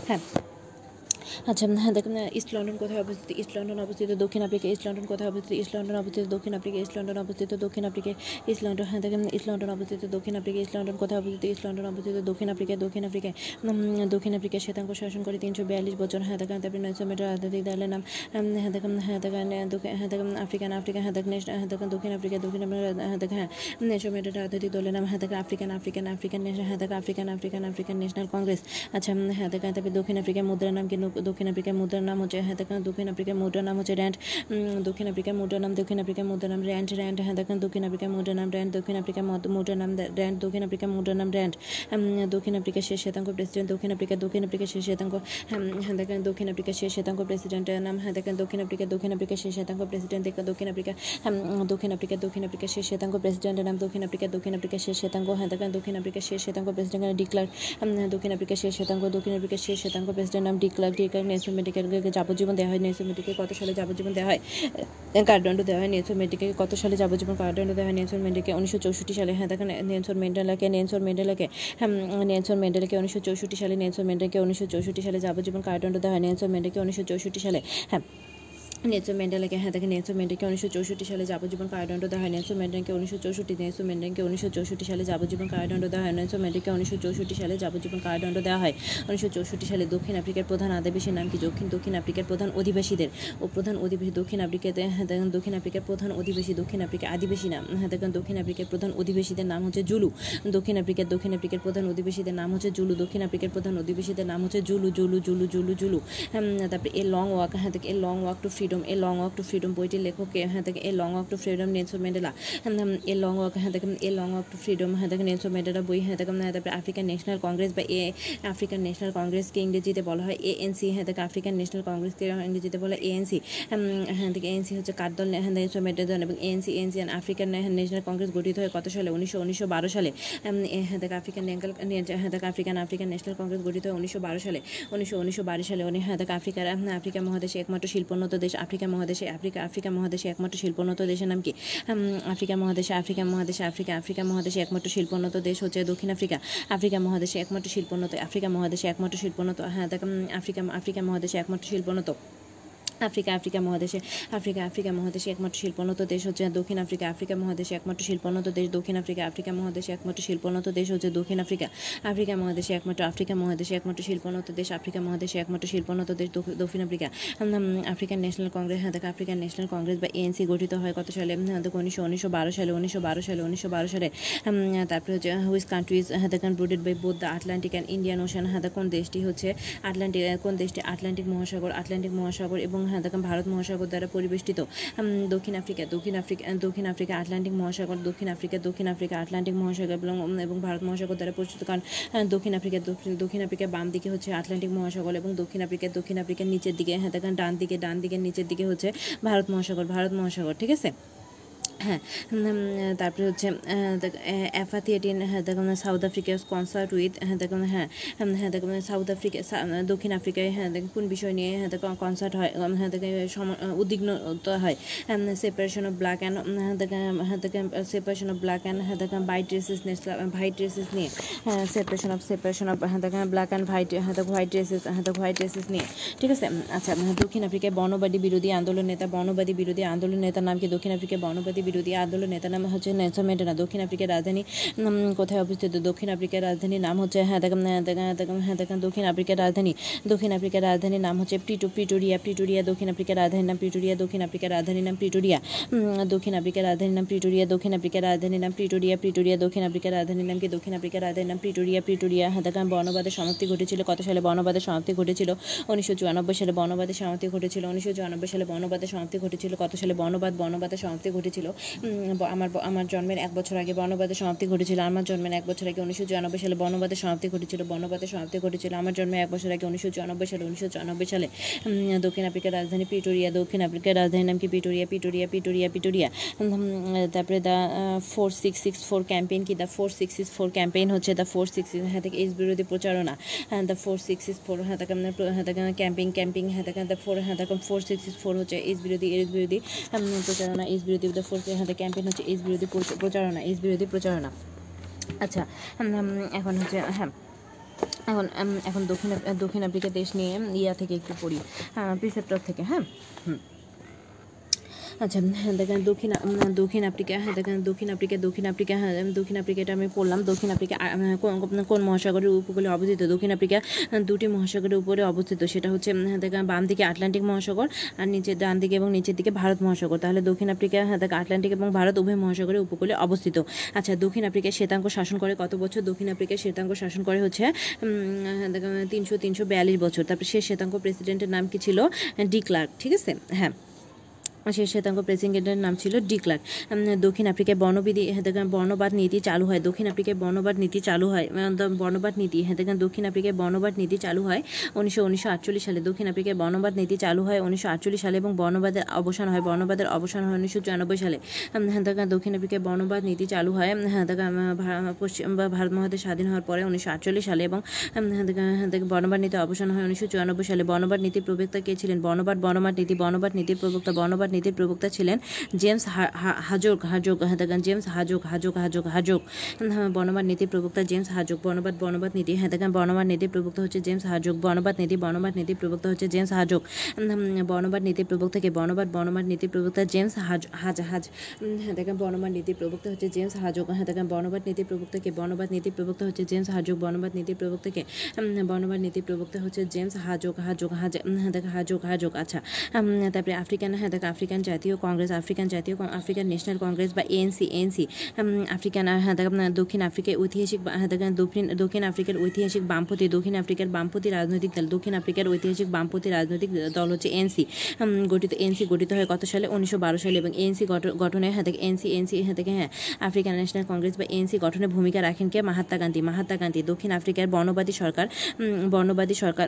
হ্যাঁ আচ্ছা হ্যাঁ দেখেন ইস্ট লন্ডন কোথায় অবস্থিত ইস্ট লন্ডন অবস্থিত দক্ষিণ আফ্রিকা ইস্ট লন্ডন কোথায় অবস্থিত ইস্ট লন্ডন অবস্থিত দক্ষিণ আফ্রিকা ইস্ট লন্ডন অবস্থিত দক্ষিণ আফ্রিকা ইস্ট লন্ডন হ্যাঁ দেখেন ইস্ট লন্ডন অবস্থিত দক্ষিণ আফ্রিকা ইস্ট লন্ডন কোথায় অবস্থিত ইস্ট লন্ডন অবস্থিত দক্ষিণ আফ্রিকা দক্ষিণ আফ্রিকায় দক্ষিণ আফ্রিকা শ্বেতাঙ্গ শাসন করে তিনশো বিয়াল্লিশ বছর হ্যাঁ দেখেন তারপরে নয়শো মিটার রাজনৈতিক দলের নাম হ্যাঁ দেখেন হ্যাঁ দেখেন হ্যাঁ দেখেন আফ্রিকান আফ্রিকা হ্যাঁ দেখেন হ্যাঁ দেখেন দক্ষিণ আফ্রিকা দক্ষিণ আফ্রিকা হ্যাঁ দেখেন হ্যাঁ নয়শো মিটার রাজনৈতিক দলের নাম হ্যাঁ দেখেন আফ্রিকান আফ্রিকান আফ্রিকান ন্যাশনাল হ্যাঁ দেখেন African African African National Congress আচ্ছা হ্যাঁ দেখেন তারপরে দক্ষিণ আফ্রিকার মুদ্রার নাম কি দক্ষিণ আফ্রিকার মুদ্রার নাম হচ্ছে হ্যাঁ দেখেন দক্ষিণ আফ্রিকার মুদ্রার নাম হচ্ছে র্যান্ড দক্ষিণ আফ্রিকার মুদ্রার নাম দক্ষিণ আফ্রিকার মুদ্রার নাম র্যান্ড র্যান্ড হ্যাঁ দেখেন দক্ষিণ আফ্রিকার মুদ্রার নাম র্যান্ড দক্ষিণ আফ্রিকার মদ- মুদ্রার নাম র্যান্ড দক্ষিণ আফ্রিকার মুদ্রার নাম র্যান্ড দক্ষিণ আফ্রিকার শেষ শ্বেতাঙ্গ প্রেসিডেন্ট দক্ষিণ আফ্রিকা দক্ষিণ আফ্রিকার শেষ শ্বেতাঙ্গ হ্যাঁ হ্যাঁ দেখেন দক্ষিণ আফ্রিকার শেষ শ্বেতাঙ্গ প্রেসিডেন্টের নাম হ্যাঁ দেখেন দক্ষিণ আফ্রিকা দক্ষিণ আফ্রিকার শেষ শ্বেতাঙ্গ প্রেসিডেন্ট দক্ষিণ আফ্রিকা দক্ষিণ আফ্রিকা দক্ষিণ আফ্রিকার শেষ শ্বেতাঙ্গ প্রেসিডেন্টের নাম দক্ষিণ আফ্রিকা দক্ষিণ আফ্রিকার শেষ শ্বেতাঙ্গ হ্যাঁ দেখেন দক্ষিণ আফ্রিকার শেষ শ্বেতাঙ্গ প্রেসিডেন্ট ডিক্লার দক্ষিণ আফ্রিকার শেষ শ্বেতাঙ্গ দক্ষিণ আফ্রিকার শেষ শ্বেতাঙ্গ প্রেসিডেন্ট নাম ডিক্লার ডিক্লার নেলসন মেডিকেলকে যাবজ্জীবন দেওয়া হয় নেলসন মেডিকেল কত সালে যাবজ্জীবন দেওয়া হয়? কারাদণ্ড দেওয়া হয় নেলসন মেডিকে কত সালে যাবজ্জীবন কারাদণ্ড দেওয়া হয়? নেলসন মেন্ডেকে উনিশশো চৌষট্টি সালে হ্যাঁ দেখেন, নেলসন মেন্ডেলাকে নেলসন হ্যাঁ নেলসন মেন্ডেলাকে উনিশশো চৌষট্টি সালে, নেলসন মেন্ডেলকে উনিশশো চৌষট্টি সালে যাবজ্জীবন কারাদণ্ড দেওয়া হয়, নেলসন মেন্ডেলকে উনিশশো চৌষট্টি সালে হ্যাঁ নেলসন ম্যান্ডেলাকে হ্যাঁ দেখেন নেলসন ম্যান্ডেলকে উনিশশো চৌষট্টি সালে যাবজ্জীবন কারাদণ্ড দেওয়া হয়। নেলসন ম্যান্ডেলকে উনিশশো চৌষট্টি নেলসন ম্যান্ডেলকে উনিশশো চৌষট্টি সালে যাবজ্জীবন কারাদণ্ড দেওয়া হয়। নেলসন ম্যান্ডেলকে উনিশশো চৌষট্টি সালে যাবজ্জীবন কারাদণ্ড দেওয়া হয়। উনিশশো চৌষট্টি সালে দক্ষিণ আফ্রিকার প্রধান আদিবাসীর নাম কি? দক্ষিণ দক্ষিণ আফ্রিকার প্রধান অধিবাসীদের। ও প্রধান অধিবাসী দক্ষিণ আফ্রিকাতে হ্যাঁ দেখেন দক্ষিণ আফ্রিকার প্রধান অধিবাসী দক্ষিণ আফ্রিকা আদিবাসী নাম। হ্যাঁ দেখেন দক্ষিণ আফ্রিকার প্রধান অধিবাসীদের নাম হচ্ছে জুলু। দক্ষিণ আফ্রিকার দক্ষিণ আফ্রিকার প্রধান অধিবাসীদের নাম হচ্ছে জুলু। দক্ষিণ আফ্রিকার প্রধান অধিবাসীদের নাম হচ্ছে Zulu Zulu Zulu Zulu Zulu. হ্যাঁ, তারপরে এ লং ওয়াক হ্যাঁ a long walk to freedom a long walk to freedom বইটির লেখক হ্যাঁ থেকে a long walk to freedom Nelson Mandela হ্যাঁ, এ লং ওয়াক হ্যাঁ দেখেন a long walk to freedom হ্যাঁ দেখেন নেলসন ম্যান্ডেলা বই হ্যাঁ দেখেন তারপরে আফ্রিকান ন্যাশনাল কংগ্রেস বা এ আফ্রিকান ন্যাশনাল কংগ্রেসকে ইংরেজিতে বলা হয় এএনসি হ্যাঁ দেখে আফ্রিকান ন্যাশনাল কংগ্রেসকে ইংরেজিতে বলা হয় এএনসি হ্যাঁ থেকে এএনসি হচ্ছে কার দল হ্যাঁ নেলসন ম্যান্ডেলা এবং ANC ANC African National Congress গঠিত হয় কত সালে উনিশশো উনিশশো বারো সালে হ্যাঁ দেখে আফ্রিকান হ্যাঁ দেখে আফ্রিকান আফ্রিকান ন্যাশনাল কংগ্রেস গঠিত হয় উনিশশো বারো সালে উনিশশো উনিশশো বারো সালে উনি হ্যাঁ দেখে আফ্রিকার আফ্রিকা মহাদেশে একমাত্র শিল্পোন্নত দেশ আফ্রিকা মহাদেশে আফ্রিকা আফ্রিকা মহাদেশে একমাত্র শিল্পোন্নত দেশের নাম কি? আফ্রিকা মহাদেশে আফ্রিকা মহাদেশে, আফ্রিকা আফ্রিকা মহাদেশে একমাত্র শিল্পোন্নত দেশ হচ্ছে দক্ষিণ আফ্রিকা। আফ্রিকা মহাদেশে একমাত্র শিল্পোন্নত, আফ্রিকা মহাদেশে একমাত্র শিল্পোন্নত হ্যাঁ আফ্রিকা আফ্রিকা মহাদেশে একমাত্র শিল্পোন্নত। আফ্রিকা আফ্রিকা মহাদেশে, আফ্রিকা আফ্রিকা মহাদেশে একমাত্র শিল্পোন্নত দেশ হচ্ছে দক্ষিণ আফ্রিকা আফ্রিকা মহাদেশে একমাত্র শিল্পোন্নত দেশ দক্ষিণ আফ্রিকা আফ্রিকা মহাদেশে একমাত্র শিল্পোন্নত দেশ হচ্ছে দক্ষিণ আফ্রিকা আফ্রিকা মহাদেশে একমাত্র আফ্রিকা মহাদেশে একমাত্র শিল্পোন্নত দেশ, আফ্রিকা মহাদেশে একমাত্র শিল্পোন্নত দেশ দক্ষিণ আফ্রিকা। আফ্রিকান ন্যাশনাল কংগ্রেস হ্যাঁ দেখো, আফ্রিকান ন্যাশনাল কংগ্রেস বা এএনসি গঠিত হয় কত সালে? হ্যাঁ দেখো, উনিশশো উনিশশো বারো সালে, উনিশশো বারো সালে, উনিশশো বারো সালে। তারপরে হচ্ছে হুইস কান্ট্রিজ হ্যাঁ দেখেন bordered by both the Atlantic and Indian Ocean হ্যাঁ কোন দেশটি হচ্ছে আটলান্টিক কোন দেশটি? আটলান্টিক মহাসাগর আটলান্টিক মহাসাগর এবং হ্যাঁ ভারত মহাসাগর দ্বারা পরিবেষ্টিত দক্ষিণ আফ্রিকা দক্ষিণ আফ্রিকা দক্ষিণ আফ্রিকা আটলান্টিক মহাসাগর, দক্ষিণ আফ্রিকা দক্ষিণ আফ্রিকা আটলান্টিক মহাসাগর এবং এবং ভারত মহাসাগর দ্বারা পরিচিত কারণ দক্ষিণ আফ্রিকা, দক্ষিণ দক্ষিণ আফ্রিকার বাম দিকে হচ্ছে আটলান্টিক মহাসাগর এবং দক্ষিণ আফ্রিকা, দক্ষিণ আফ্রিকার নিচের দিকে হ্যাঁ দেখেন ডান দিকে, ডান দিকের নিচের দিকে হচ্ছে ভারত মহাসাগর ভারত মহাসাগর, ঠিক আছে? হ্যাঁ তারপরে হচ্ছে অ্যাফাথিয়েটিন হ্যাঁ দেখুন সাউথ আফ্রিকা কনসার্ট উইথ হ্যাঁ দেখুন হ্যাঁ হ্যাঁ দেখুন সাউথ আফ্রিকা দক্ষিণ আফ্রিকায় হ্যাঁ দেখুন কোন বিষয় নিয়ে হ্যাঁ দেখুন কনসার্ট হয় হ্যাঁ দেখে উদ্বিগ্নতা হয় সেপারেশন অফ ব্ল্যাক অ্যান্ড হ্যাঁ দেখেন হ্যাঁ দেখেন সেপারেশন অফ ব্ল্যাক অ্যান্ড হ্যাঁ দেখেন হোয়াইট ড্রেসেস হোয়াইট ড্রেসেস নিয়ে হ্যাঁ সেপারেশন অফ সেপারেশন অফ হ্যাঁ দেখেন ব্ল্যাক অ্যান্ড হোয়াইট হ্যাঁ দেখো হোয়াইট ড্রেসেস হ্যাঁ দেখো হোয়াইট ড্রেসেস নিয়ে ঠিক আছে আচ্ছা দক্ষিণ আফ্রিকায় বর্ণবাদী বিরোধী আন্দোলন নেতা বর্ণবাদী বিরোধী আন্দোলন নেতার নাম কি দক্ষিণ আফ্রিকায় বর্ণবাদী বিরোধী আন্দোলন নেতার নাম হচ্ছে নেলসন ম্যান্ডেলা দক্ষিণ আফ্রিকার রাজধানী কোথায় অবস্থিত দক্ষিণ আফ্রিকার রাজধানীর নাম হচ্ছে হ্যাঁ দেখেন হ্যাঁ দেখেন হ্যাঁ হ্যাঁ দক্ষিণ আফ্রিকার রাজধানী দক্ষিণ আফ্রিকার রাজধানীর নাম হচ্ছে প্রিটো প্রিটোরিয়া প্রিটোরিয়া দক্ষিণ আফ্রিকার রাজধানীর নাম প্রিটোরিয়া দক্ষিণ আফ্রিকার রাজধানীর নাম প্রিটোরিয়া দক্ষিণ আফ্রিকার রাজধানীর নাম প্রিটোরিয়া দক্ষিণ আফ্রিকার রাজধানীর নাম প্রিটোরিয়া প্রিটোরিয়া দক্ষিণ আফ্রিকার রাজধানীর নাম কি দক্ষিণ আফ্রিকার রাজধানীর নাম প্রিটোরিয়া প্রিটোরিয়া হ্যাঁ দেখেন বর্ণবাদের সমাপ্তি ঘটেছিল কত সালে বর্ণবাদের সমাপ্তি ঘটেছিল উনিশশো চুরানব্বই সালে বর্ণবাদের সমাপ্তি ঘটেছিল উনিশশো চুরানব্বই সালে বর্ণবাদের সমাপ্তি ঘটেছিল কত সালে বর্ণবাদ বর্ণবাদের সমাপ্তি ঘটেছিল আমার আমার জন্মের এক বছর আগে বর্ণবাদের সমাপ্তি ঘটেছিল, আমার জন্মের এক বছর আগে উনিশশো চুরানব্বই সালে বর্ণবাদের সমাপ্তি ঘটেছিল বর্ণবাদের সমাপ্তি ঘটেছিল, আমার জন্মের এক বছর আগে উনিশশো চুরানব্বই সালে, উনিশশো চুরানব্বই সালে দক্ষিণ আফ্রিকার রাজধানী পিটোরিয়া দক্ষিণ আফ্রিকার রাজধানীর নাম কি? পিটোরিয়া পিটোরিয়া পিটোরিয়া পিটোরিয়া তারপরে the four six six four campaign কি? The four six six four campaign হচ্ছে দ্য ফোর সিক্স হ্যাঁ থেকে এইচ বিরোধী প্রচারণা। The four six six four হ্যাঁ থেকে হ্যাঁ থেকে ক্যাম্পিং ক্যাম্পিং হ্যাঁ থেকে দ্য ফোর হ্যাঁ থেকে ফোর সিক্স সিক্স ফোর হচ্ছে এইচ বিরোধী এইচ বিরোধী প্রচারণা এইচ বিরোধী দ্য ফোর হ্যাঁ ক্যাম্পেইন হচ্ছে এইস বিরোধী প্রচারণা এইস বিরোধী প্রচারণা। আচ্ছা এখন হচ্ছে হ্যাঁ এখন এখন দক্ষিণ দক্ষিণ আফ্রিকা দেশ নিয়ে ইয়া থেকে একটু পড়ি প্রিসেপ্টর থেকে হ্যাঁ হুম। আচ্ছা হ্যাঁ দেখেন দক্ষিণ দক্ষিণ আফ্রিকা হ্যাঁ দেখেন দক্ষিণ আফ্রিকা দক্ষিণ আফ্রিকা হ্যাঁ দক্ষিণ আফ্রিকাটা আমি পড়লাম। দক্ষিণ আফ্রিকা কোন মহাসাগরের উপকূলে অবস্থিত? দক্ষিণ আফ্রিকা দুটি মহাসাগরের উপরে অবস্থিত। সেটা হচ্ছে হ্যাঁ দেখেন বাম দিকে আটলান্টিক মহাসাগর আর নিচে, ডান দিকে এবং নিচের দিকে ভারত মহাসাগর। তাহলে দক্ষিণ আফ্রিকা হ্যাঁ দেখেন আটলান্টিক এবং ভারত উভয় মহাসাগরের উপকূলে অবস্থিত। আচ্ছা দক্ষিণ আফ্রিকায় শ্বেতাঙ্গ শাসন করে কত বছর? দক্ষিণ আফ্রিকায় শ্বেতাঙ্গ শাসন করে হচ্ছে তিনশো তিনশো বিয়াল্লিশ বছর। তারপরে সে শ্বেতাঙ্গ প্রেসিডেন্টের নাম কি ছিল? ডি ক্লার্ক, ঠিক আছে? হ্যাঁ। সে শ্বেতাঙ্গ প্রেসিডেন্টের নাম ছিল ডি ক্লার্ক। উম, দক্ষিণ আফ্রিকায় বর্ণবিধি হ্যাঁ বর্ণবাদ নীতি চালু হয়। দক্ষিণ আফ্রিকায় বর্ণবাদ নীতি চালু হয়। বর্ণবাদ নীতি হ্যাঁ দেখেন দক্ষিণ আফ্রিকায় বর্ণবাদ নীতি চালু হয় উনিশশো উনিশশো আটচল্লিশ সালে। দক্ষিণ আফ্রিকায় বর্ণবাদ নীতি চালু হয় উনিশশো আটচল্লিশ সালে এবং বর্ণবাদের অবসান হয়। বর্ণবাদের অবসান হয় উনিশশো চুরানব্বই সালে। হ্যাঁ দক্ষিণ আফ্রিকায় বর্ণবাদ নীতি চালু হয়। হ্যাঁ পশ্চিম ভারত মহাদেশ স্বাধীন হওয়ার পরে উনিশশো আটচল্লিশ সালে এবং হ্যাঁ হ্যাঁ বর্ণবাদ নীতি অবসান হয় উনিশশো চুরানব্বই সালে। বর্ণবাদ নীতির প্রবক্তা কে ছিলেন? বর্ণবাদ বর্ণবাদ নীতি বর্ণবাদ নীতির প্রবক্তা বর্ণবাদ নীতির প্রবক্তা ছিলেন জেমস হাজোক হাজোক হ্যাঁ জেমস হাজোক হাজোক হাজোক হাজোক হ্যাঁ, বর্ণবাদ নীতির প্রবক্তা জেমস হাজোক বর্ণবাদ বর্ণবাদ নীতি হ্যাঁ দেখেন বর্ণবাদ নীতির প্রবক্তা হচ্ছে জেমস হাজোক বর্ণবাদ নীতি বর্ণবাদ নীতির প্রবক্তা হচ্ছে জেমস হাজোক বর্ণবাদ নীতির প্রবক্তা কে বর্ণবাদ বর্ণবাদ নীতির প্রবক্তা জেমস হাজ হাজ হাজ হ্যাঁ দেখেন বর্ণবাদ নীতির প্রবক্তা হচ্ছে জেমস হাজোক হ্যাঁ দেখেন বর্ণবাদ নীতির প্রবক্তা কে বর্ণবাদ নীতির প্রবক্তা হচ্ছে জেমস হাজোক বর্ণবাদ নীতির প্রবক্তা কে উম, বর্ণবাদ নীতির প্রবক্তা হচ্ছে জেমস হাজোক হাজোক হাজ হ্যাঁ দেখেন হাজোক হাজোক আচ্ছা তারপরে আফ্রিকান হ্যাঁ দেখেন আফ্রিকান জাতীয় কংগ্রেস আফ্রিকান জাতীয় আফ্রিকান ন্যাশনাল কংগ্রেস বা এএনসি এএনসি আফ্রিকান দক্ষিণ আফ্রিকায় ঐতিহাসিক দক্ষিণ দক্ষিণ আফ্রিকার ঐতিহাসিক বামপন্থী, দক্ষিণ আফ্রিকার বামপন্থী রাজনৈতিক দল, দক্ষিণ আফ্রিকার ঐতিহাসিক বামপন্থী রাজনৈতিক দল হচ্ছে এনসি গঠিত এনসি গঠিত হয় কত সালে? উনিশশো বারো সালে এবং এনসি গঠনে হ্যাঁ থেকে এনসি এনসি হ্যাঁ থেকে হ্যাঁ আফ্রিকান ন্যাশনাল কংগ্রেস বা এনসি গঠনে ভূমিকা রাখেন কে? মাহাত্মা গান্ধী মাহাত্মা গান্ধী, দক্ষিণ আফ্রিকার বর্ণবাদী সরকার বর্ণবাদী সরকার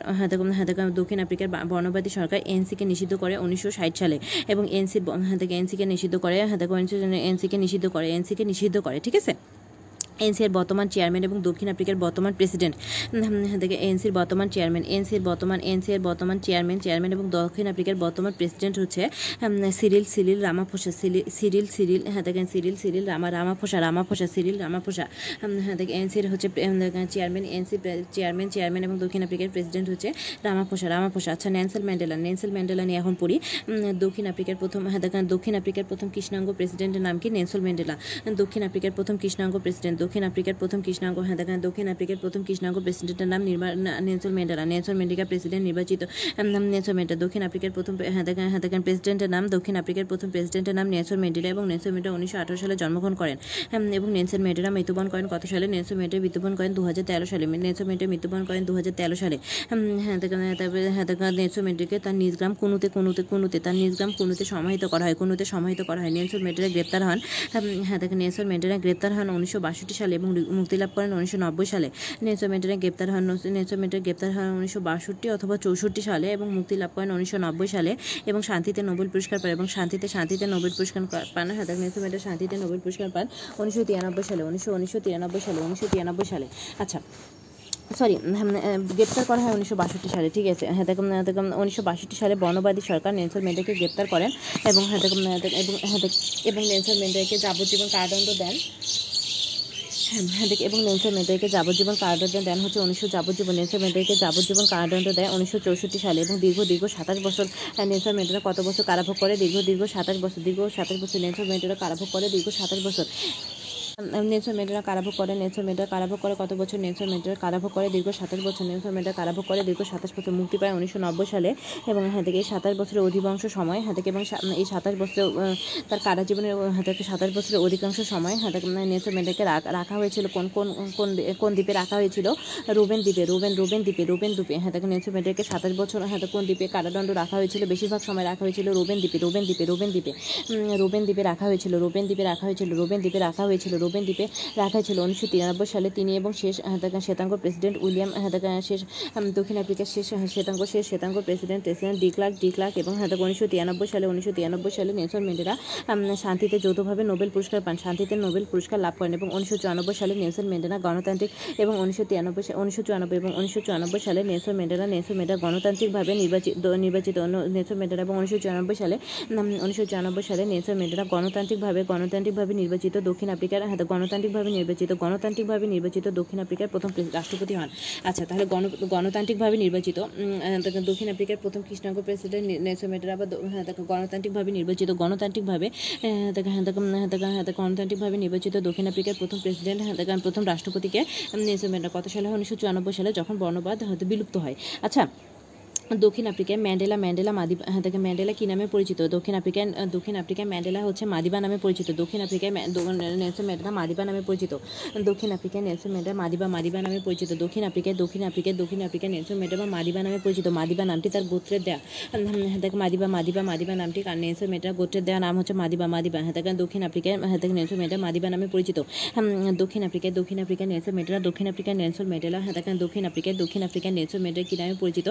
দক্ষিণ আফ্রিকার বর্ণবাদী সরকার এনসিকে নিষিদ্ধ করে উনিশশো ষাট সালে এবং এনসি থেকে এনসিকে নিষিদ্ধ করে দেখুন এনসিকে নিষিদ্ধ করে এনসিকে নিষিদ্ধ করে ঠিক আছে? এনসির বর্তমান চেয়ারম্যান এবং দক্ষিণ আফ্রিকার বর্তমান প্রেসিডেন্ট দেখে এনসির বর্তমান চেয়ারম্যান, এনসির বর্তমান এনসির বর্তমান চেয়ারম্যান চেয়ারম্যান এবং দক্ষিণ আফ্রিকার বর্তমান প্রেসিডেন্ট হচ্ছে Cyril Cyril Ramaphosa Cyril Cyril হ্যাঁ দেখেন Cyril Cyril Rama, Ramaphosa Ramaphosa, Cyril Ramaphosa হ্যাঁ দেখেন এনসির হচ্ছে চেয়ারম্যান, এনসি চেয়ারম্যান চেয়ারম্যান এবং দক্ষিণ আফ্রিকার প্রেসিডেন্ট হচ্ছে রামাফোসা রামাফোসা। আচ্ছা ন্যান্সেল ম্যান্ডেলা ন্যান্সেল ম্যান্ডেলা নিয়ে এখন পড়ি দক্ষিণ আফ্রিকার প্রথম হ্যাঁ দেখেন দক্ষিণ আফ্রিকার প্রথম কৃষ্ণাঙ্গ প্রেসিডেন্টের নাম কি? Nelson Mandela. দক্ষিণ আফ্রিকার প্রথম কৃষ্ণাঙ্গ প্রেসিডেন্ট দক্ষিণ আফ্রিকার প্রথম কৃষ্ণাঙ্গ হ্যাঁ দেখেন, দক্ষিণ আফ্রিকার প্রথম কৃষ্ণাঙ্গ প্রেসিডেন্টের নাম Nelson Mandela Nelson Mandela president নির্বাচিত নেলসন ম্যান্ডেলা, দক্ষিণ আফ্রিকার প্রথম হ্যাঁ দেখেন হ্যাঁ দেখেন, প্রেসিডেন্টের নাম দক্ষিণ আফ্রিকার প্রথম প্রেসিডেন্টের নাম নেলসন ম্যান্ডেলা এবং নেলসন ম্যান্ডেলা উনিশশো আঠারো সালে জন্মগ্রহণ করেন এবং নেলসন ম্যান্ডেলা মৃত্যুবরণ করেন কত সালে? নেলসন ম্যান্ডেলা মৃত্যুবরণ করেন দু হাজার তেরো সালে নেলসন ম্যান্ডেলা মৃত্যুবরণ করেন দু হাজার তেরো সালে হ্যাঁ দেখেন তারপরে হ্যাঁ দেখেন নেলসন ম্যান্ডেলাকে তার নিজ গ্রাম কুনুতে কুনুতে কুনুতে, তার নিজ গ্রাম কুনুতে সমাহিত করা হয়, কুনুতে সমাহিত করা হয়। নেলসন ম্যান্ডেলা গ্রেপ্তার হন হ্যাঁ দেখেন, নেলসন ম্যান্ডেলা গ্রেপ্তার হন উনিশশো বাষট্টি সালে এবং মুক্তি লাভ করেন উনিশশো নব্বই সালে। নেলসন ম্যান্ডেলা গ্রেপ্তার হন নেলসন ম্যান্ডেলা গ্রেপ্তার হন উনিশশো বাষট্টি অথবা চৌষট্টি সালে এবং মুক্তি লাভ করেন উনিশশো নব্বই সালে এবং শান্তিতে নোবেল পুরস্কার পান এবং শান্তিতে শান্তিতে নোবেল পুরস্কার পান। হ্যাঁ দেখেন নেলসন ম্যান্ডেলা শান্তিতে নোবেল পুরস্কার পান উনিশশো তিরানব্বই সালে, উনিশশো উনিশশো তিরানব্বই সালে, উনিশশো তিরানব্বই সালে। আচ্ছা সরি গ্রেপ্তার করা হয় উনিশশো বাষট্টি সালে, ঠিক আছে। হ্যাঁ দেখুন হ্যাঁ দেখুন, উনিশশো বাষট্টি সালে বর্ণবাদী সরকার নেলসন ম্যান্ডেলাকে গ্রেপ্তার করেন এবং হ্যাঁ দেখুন হ্যাঁ এবং হ্যাঁ এবং নেলসন ম্যান্ডেলাকে যাবজ্জীবন কারাদণ্ড দেন। হ্যাঁ হ্যাঁ দেখ এবং নেলসন মেয়েদেরকে যাবজ্জীবন কারাদণ্ড দেন হচ্ছে উনিশশো যাবজ্জীবন। নেলসন মেয়েদেরকে যাবজ্জীবন কারাদণ্ড দেয় উনিশশো চৌষট্টি সালে এবং দীর্ঘ দীর্ঘ সাতাশ বছর আহ, নেলসন ম্যান্ডেলা কত বছর কারাভোগ করে? দীর্ঘ দীর্ঘ সাতাশ বছর দীর্ঘ সাতাশ বছর নেলসন ম্যান্ডেলা কারাভোগ করে দীর্ঘ সাতাশ বছর। নেলসন ম্যান্ডেলা কারাভোগ করে, নেলসন ম্যান্ডেলা কারাভোগ করে কত বছর? নেলসন ম্যান্ডেলা কারাভোগ করে দীর্ঘ সাতাশ বছর। নেলসন ম্যান্ডেলা কারাভোগ করে দীর্ঘ সাতাশ বছর। মুক্তি পায় উনিশশো নব্বই সালে এবং হ্যাঁ থেকে এই সাতাশ বছরের অধিকাংশ সময় হ্যাঁ থেকে এবং এই সাতাশ বছরের তার কারা জীবনের হ্যাঁ থেকে সাতাশ বছরের অধিকাংশ সময় হ্যাঁ থেকে নেলসন ম্যান্ডেলাকে রাখ- হয়েছিল। কোন কোন কোন কোন দ্বীপে রাখা হয়েছিল? রুবেন দ্বীপে, রুবেন রুবেন দ্বীপে রুবেন দ্বীপে। হ্যাঁ থেকে নেলসন ম্যান্ডেলাকে সাতাশ বছর হ্যাঁ কোন দ্বীপে কারাদণ্ড রাখা হয়েছিল? বেশিরভাগ সময় রাখা হয়েছিল রুবেন দ্বীপে রুবেন দ্বীপে রুবেন দ্বীপে। রুবেন দ্বীপে রাখা হয়েছিল, রুবেন দ্বীপে রাখা হয়েছিল, রুবেন দ্বীপে রাখা হয়েছিল রুবেন দ্বীপে রাখা ছিল। উনিশশো তিরানব্বই সালে তিনি এবং শেষ হ্যাঁ শ্বেতাঙ্গ প্রেসিডেন্ট উইলিয়াম হ্যাঁ শেষ দক্ষিণ আফ্রিকার শেষ হ্যাঁ, শ্বেতাঙ্গ শেষ শ্বেতাঙ্গ প্রেসিডেন্ট প্রেসিডেন্ট ডিক্লার্ক ডিক্লার্ক এবং হ্যাঁ উনিশশো তিরানব্বই সালে উনিশশো তিরানব্বই সালে নেলসন ম্যান্ডেলা শান্তিতে যৌথভাবে নোবেল পুরস্কার পান শান্তিতে নোবেল পুরস্কার লাভ করেন এবং উনিশশো চুরানব্বই সালে নেলসন ম্যান্ডেলা গণতান্ত্রিক এবং উনিশশো তিরানব্বই উনিশশো চুরানব্বই এবং উনিশশো চুরানব্বই সালে নেলসন ম্যান্ডেলা নেলসন ম্যান্ডেলা গণতান্ত্রিকভাবে নির্বাচিত নির্বাচিত নেলসন ম্যান্ডেলা এবং উনিশশো চুরানব্বই সালে উনিশশো চুরানব্বই সালে নেলসন ম্যান্ডেলা গণতান্ত্রিকভাবে গণতান্ত্রিকভাবে নির্বাচিত দক্ষিণ আফ্রিকার হ্যাঁ, গণতান্ত্রিকভাবে নির্বাচিত গণতান্ত্রিকভাবে নির্বাচিত দক্ষিণ আফ্রিকার প্রথম রাষ্ট্রপতি হন আচ্ছা তাহলে গণ গণতান্ত্রিকভাবে নির্বাচিত দক্ষিণ আফ্রিকার প্রথম কৃষ্ণাঙ্গ প্রেসিডেন্ট নেলসন ম্যান্ডেলা বা হ্যাঁ, দেখেন গণতান্ত্রিকভাবে নির্বাচিত গণতান্ত্রিকভাবে হ্যাঁ, গণতান্ত্রিকভাবে নির্বাচিত দক্ষিণ আফ্রিকার প্রথম প্রেসিডেন্ট হ্যাঁ, প্রথম রাষ্ট্রপতিকে নেলসন ম্যান্ডেলা কত সালে? উনিশশো চুরানব্বই সালে যখন বর্ণবাদ হয়তো বিলুপ্ত হয় আচ্ছা দক্ষিণ আফ্রিকায় ম্যান্ডেলা ম্যান্ডেলা মাদিবা হ্যাঁ দেখে ম্যান্ডেলা কী নামে পরিচিত? দক্ষিণ আফ্রিকায় দক্ষিণ আফ্রিকায় ম্যান্ডেলা হচ্ছে মাদিবা নামে পরিচিত। দক্ষিণ আফ্রিকায় নেলসন ম্যান্ডেলা মাদিবা নামে পরিচিত। দক্ষিণ আফ্রিকায় নেলসন ম্যান্ডেলা মাদিবা মাদিবা নামে পরিচিত। দক্ষিণ আফ্রিকায় দক্ষিণ আফ্রিকায় দক্ষিণ আফ্রিকায় নেলসন ম্যান্ডেলা মাদিবা নামে পরিচিত। মাদিবা নামটি তার গোত্রের দেয়া হ্যাঁ দেখ মাদিবা মাদিবা মাদিবা নামটি নেলসন ম্যান্ডেলা গোত্রের দেওয়া নাম হচ্ছে মাদিবা মাদিবা। হ্যাঁ দেখেন, দক্ষিণ আফ্রিকায় হ্যাঁ দেখেন, নেলসন ম্যান্ডেলা মাদিবা নামে পরিচিত। দক্ষিণ আফ্রিকায় দক্ষিণ আফ্রিকায় নেলসন ম্যান্ডেলা, দক্ষিণ আফ্রিকায় নেলসন ম্যান্ডেলা হ্যাঁ দেখেন, দক্ষিণ আফ্রিকায় দক্ষিণ আফ্রিকায় নেলসন ম্যান্ডেলা কী নামে পরিচিত?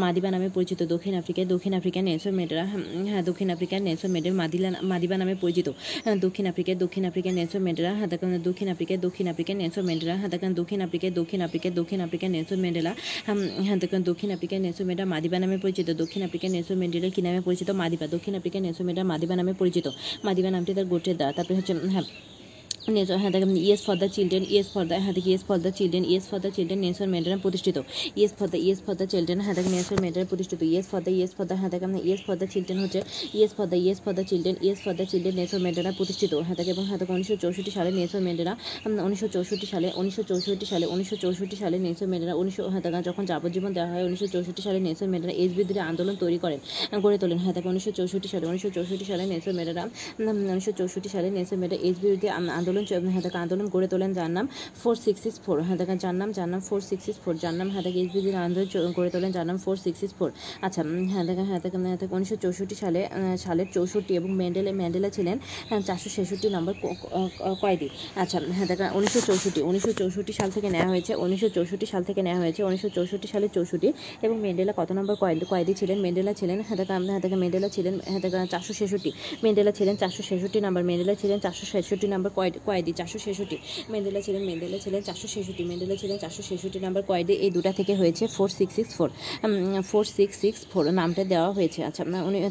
মাদিবা নামে পরিচিত দক্ষিণ আফ্রিকায় দক্ষিণ আফ্রিকায় নেলসন ম্যান্ডেলা হ্যাঁ দক্ষিণ আফ্রিকায় নেলসন ম্যান্ডেলা মাদিলা মাদিবা নামে পরিচিত। দক্ষিণ আফ্রিকায় দক্ষিণ আফ্রিকায় নেলসন ম্যান্ডেলা হ্যাঁ দক্ষিণ আফ্রিকায় দক্ষিণ আফ্রিকায় নেলসন ম্যান্ডেলা হ্যাঁ দক্ষিণ আফ্রিকায় দক্ষিণ আফ্রিকায় দক্ষিণ আফ্রিকায় নেলসন হুম, হ্যাঁ দক্ষিণ আফ্রিকায় নেলসন ম্যান্ডেলা মাদিবা নামে পরিচিত দক্ষিণ আফ্রিকায় নেলসন ম্যান্ডেলা কী নামে পরিচিত? মাদিবা দক্ষিণ আফ্রিকায় নেলসন ম্যান্ডেলা মাদিবা নামে পরিচিত। মাদিবা নামটি তার গোত্রের দ্বারা তারপরে হচ্ছে হ্যাঁ হ্যাঁ দেখেন yes for the children yes for the হ্যাঁ দেখি yes for the children yes for the children Nelson Mandela প্রতিষ্ঠিত yes for the yes for the children হ্যাঁ দেখেন নেলসন ম্যান্ডেলা প্রতিষ্ঠিত yes for the yes for the হ্যাঁ দেখেন yes for the children হচ্ছে yes for the yes for the children yes for the children Nelson Mandela প্রতিষ্ঠিত হ্যাঁ দেখেন এবং হ্যাঁ উনিশশো চৌষট্টি সালে নেলসন ম্যান্ডেলা উনিশশো চৌষট্টি সালে উনিশশো চৌষট্টি সালে উনিশশো চৌষট্টি সালে নেলসন ম্যান্ডেলা উনিশশো হ্যাঁ দেখেন যখন যাবজ্জীবন দেওয়া হয় উনিশশো চৌষট্টি সালে নেলসন ম্যান্ডেলা এস বিদ্রোহী আন্দোলন তৈরি করেন গড়ে তোলেন হ্যাঁ দেখেন উনিশশো চৌষট্টি সালে উনিশশো চৌষট্টি সালে নেলসন ম্যান্ডেলা উনিশশো চৌষট্টি সালে নেলসন ম্যান্ডেলা এস বিরোধী আম- আন্দোলন হ্যাঁ দেখেন আন্দোলন গড়ে তোলেন যার নাম ফোর সিক্স সিক্স ফোর হ্যাঁ দেখেন যার নাম যার নাম ফোর সিক্স সিক্স ফোর যার নাম হ্যাঁ দেখেন এস বিরোধী আন্দোলন গড়ে তোলেন, যার নাম ফোর সিক্স সিক্স ফোর আচ্ছা হ্যাঁ দেখেন হ্যাঁ দেখেন হ্যাঁ দেখেন উনিশশো চৌষট্টি সালে সালের চৌষট্টি এবং ম্যান্ডেলা ম্যান্ডেলা ছিলেন চারশো ছেষট্টি নম্বর কয়েদি। আচ্ছা হ্যাঁ দেখেন উনিশশো চৌষট্টি। উনিশশো চৌষট্টি সাল থেকে নেওয়া হয়েছে, উনিশশো চৌষট্টি সাল থেকে নেওয়া হয়েছে, উনিশশো চৌষট্টি সালে চৌষট্টি। এবং ম্যান্ডেলা কত নম্বর কয়েদি কয়েদি ছিলেন? ম্যান্ডেলা ছিলেন হ্যাঁ দেখেন হ্যাঁ দেখেন ম্যান্ডেলা ছিলেন হ্যাঁ দেখেন চারশো ছেষট্টি। ম্যান্ডেলা ছিলেন চারশো ছেষট্টি নম্বর, ম্যান্ডেলা ছিলেন চারশো ছেষট্টি নম্বর কয়েদি কয়েদি চারশো ছেষট্টি। ম্যান্ডেলা ছিলেন ম্যান্ডেলা ছিলেন চারশো ছেষট্টি, ম্যান্ডেলা ছিলেন চারশো ছেষট্টি নম্বর কয়েদি। এই দুটা থেকে হয়েছে four six six four four six six four নামটা দেওয়া হয়েছে। আচ্ছা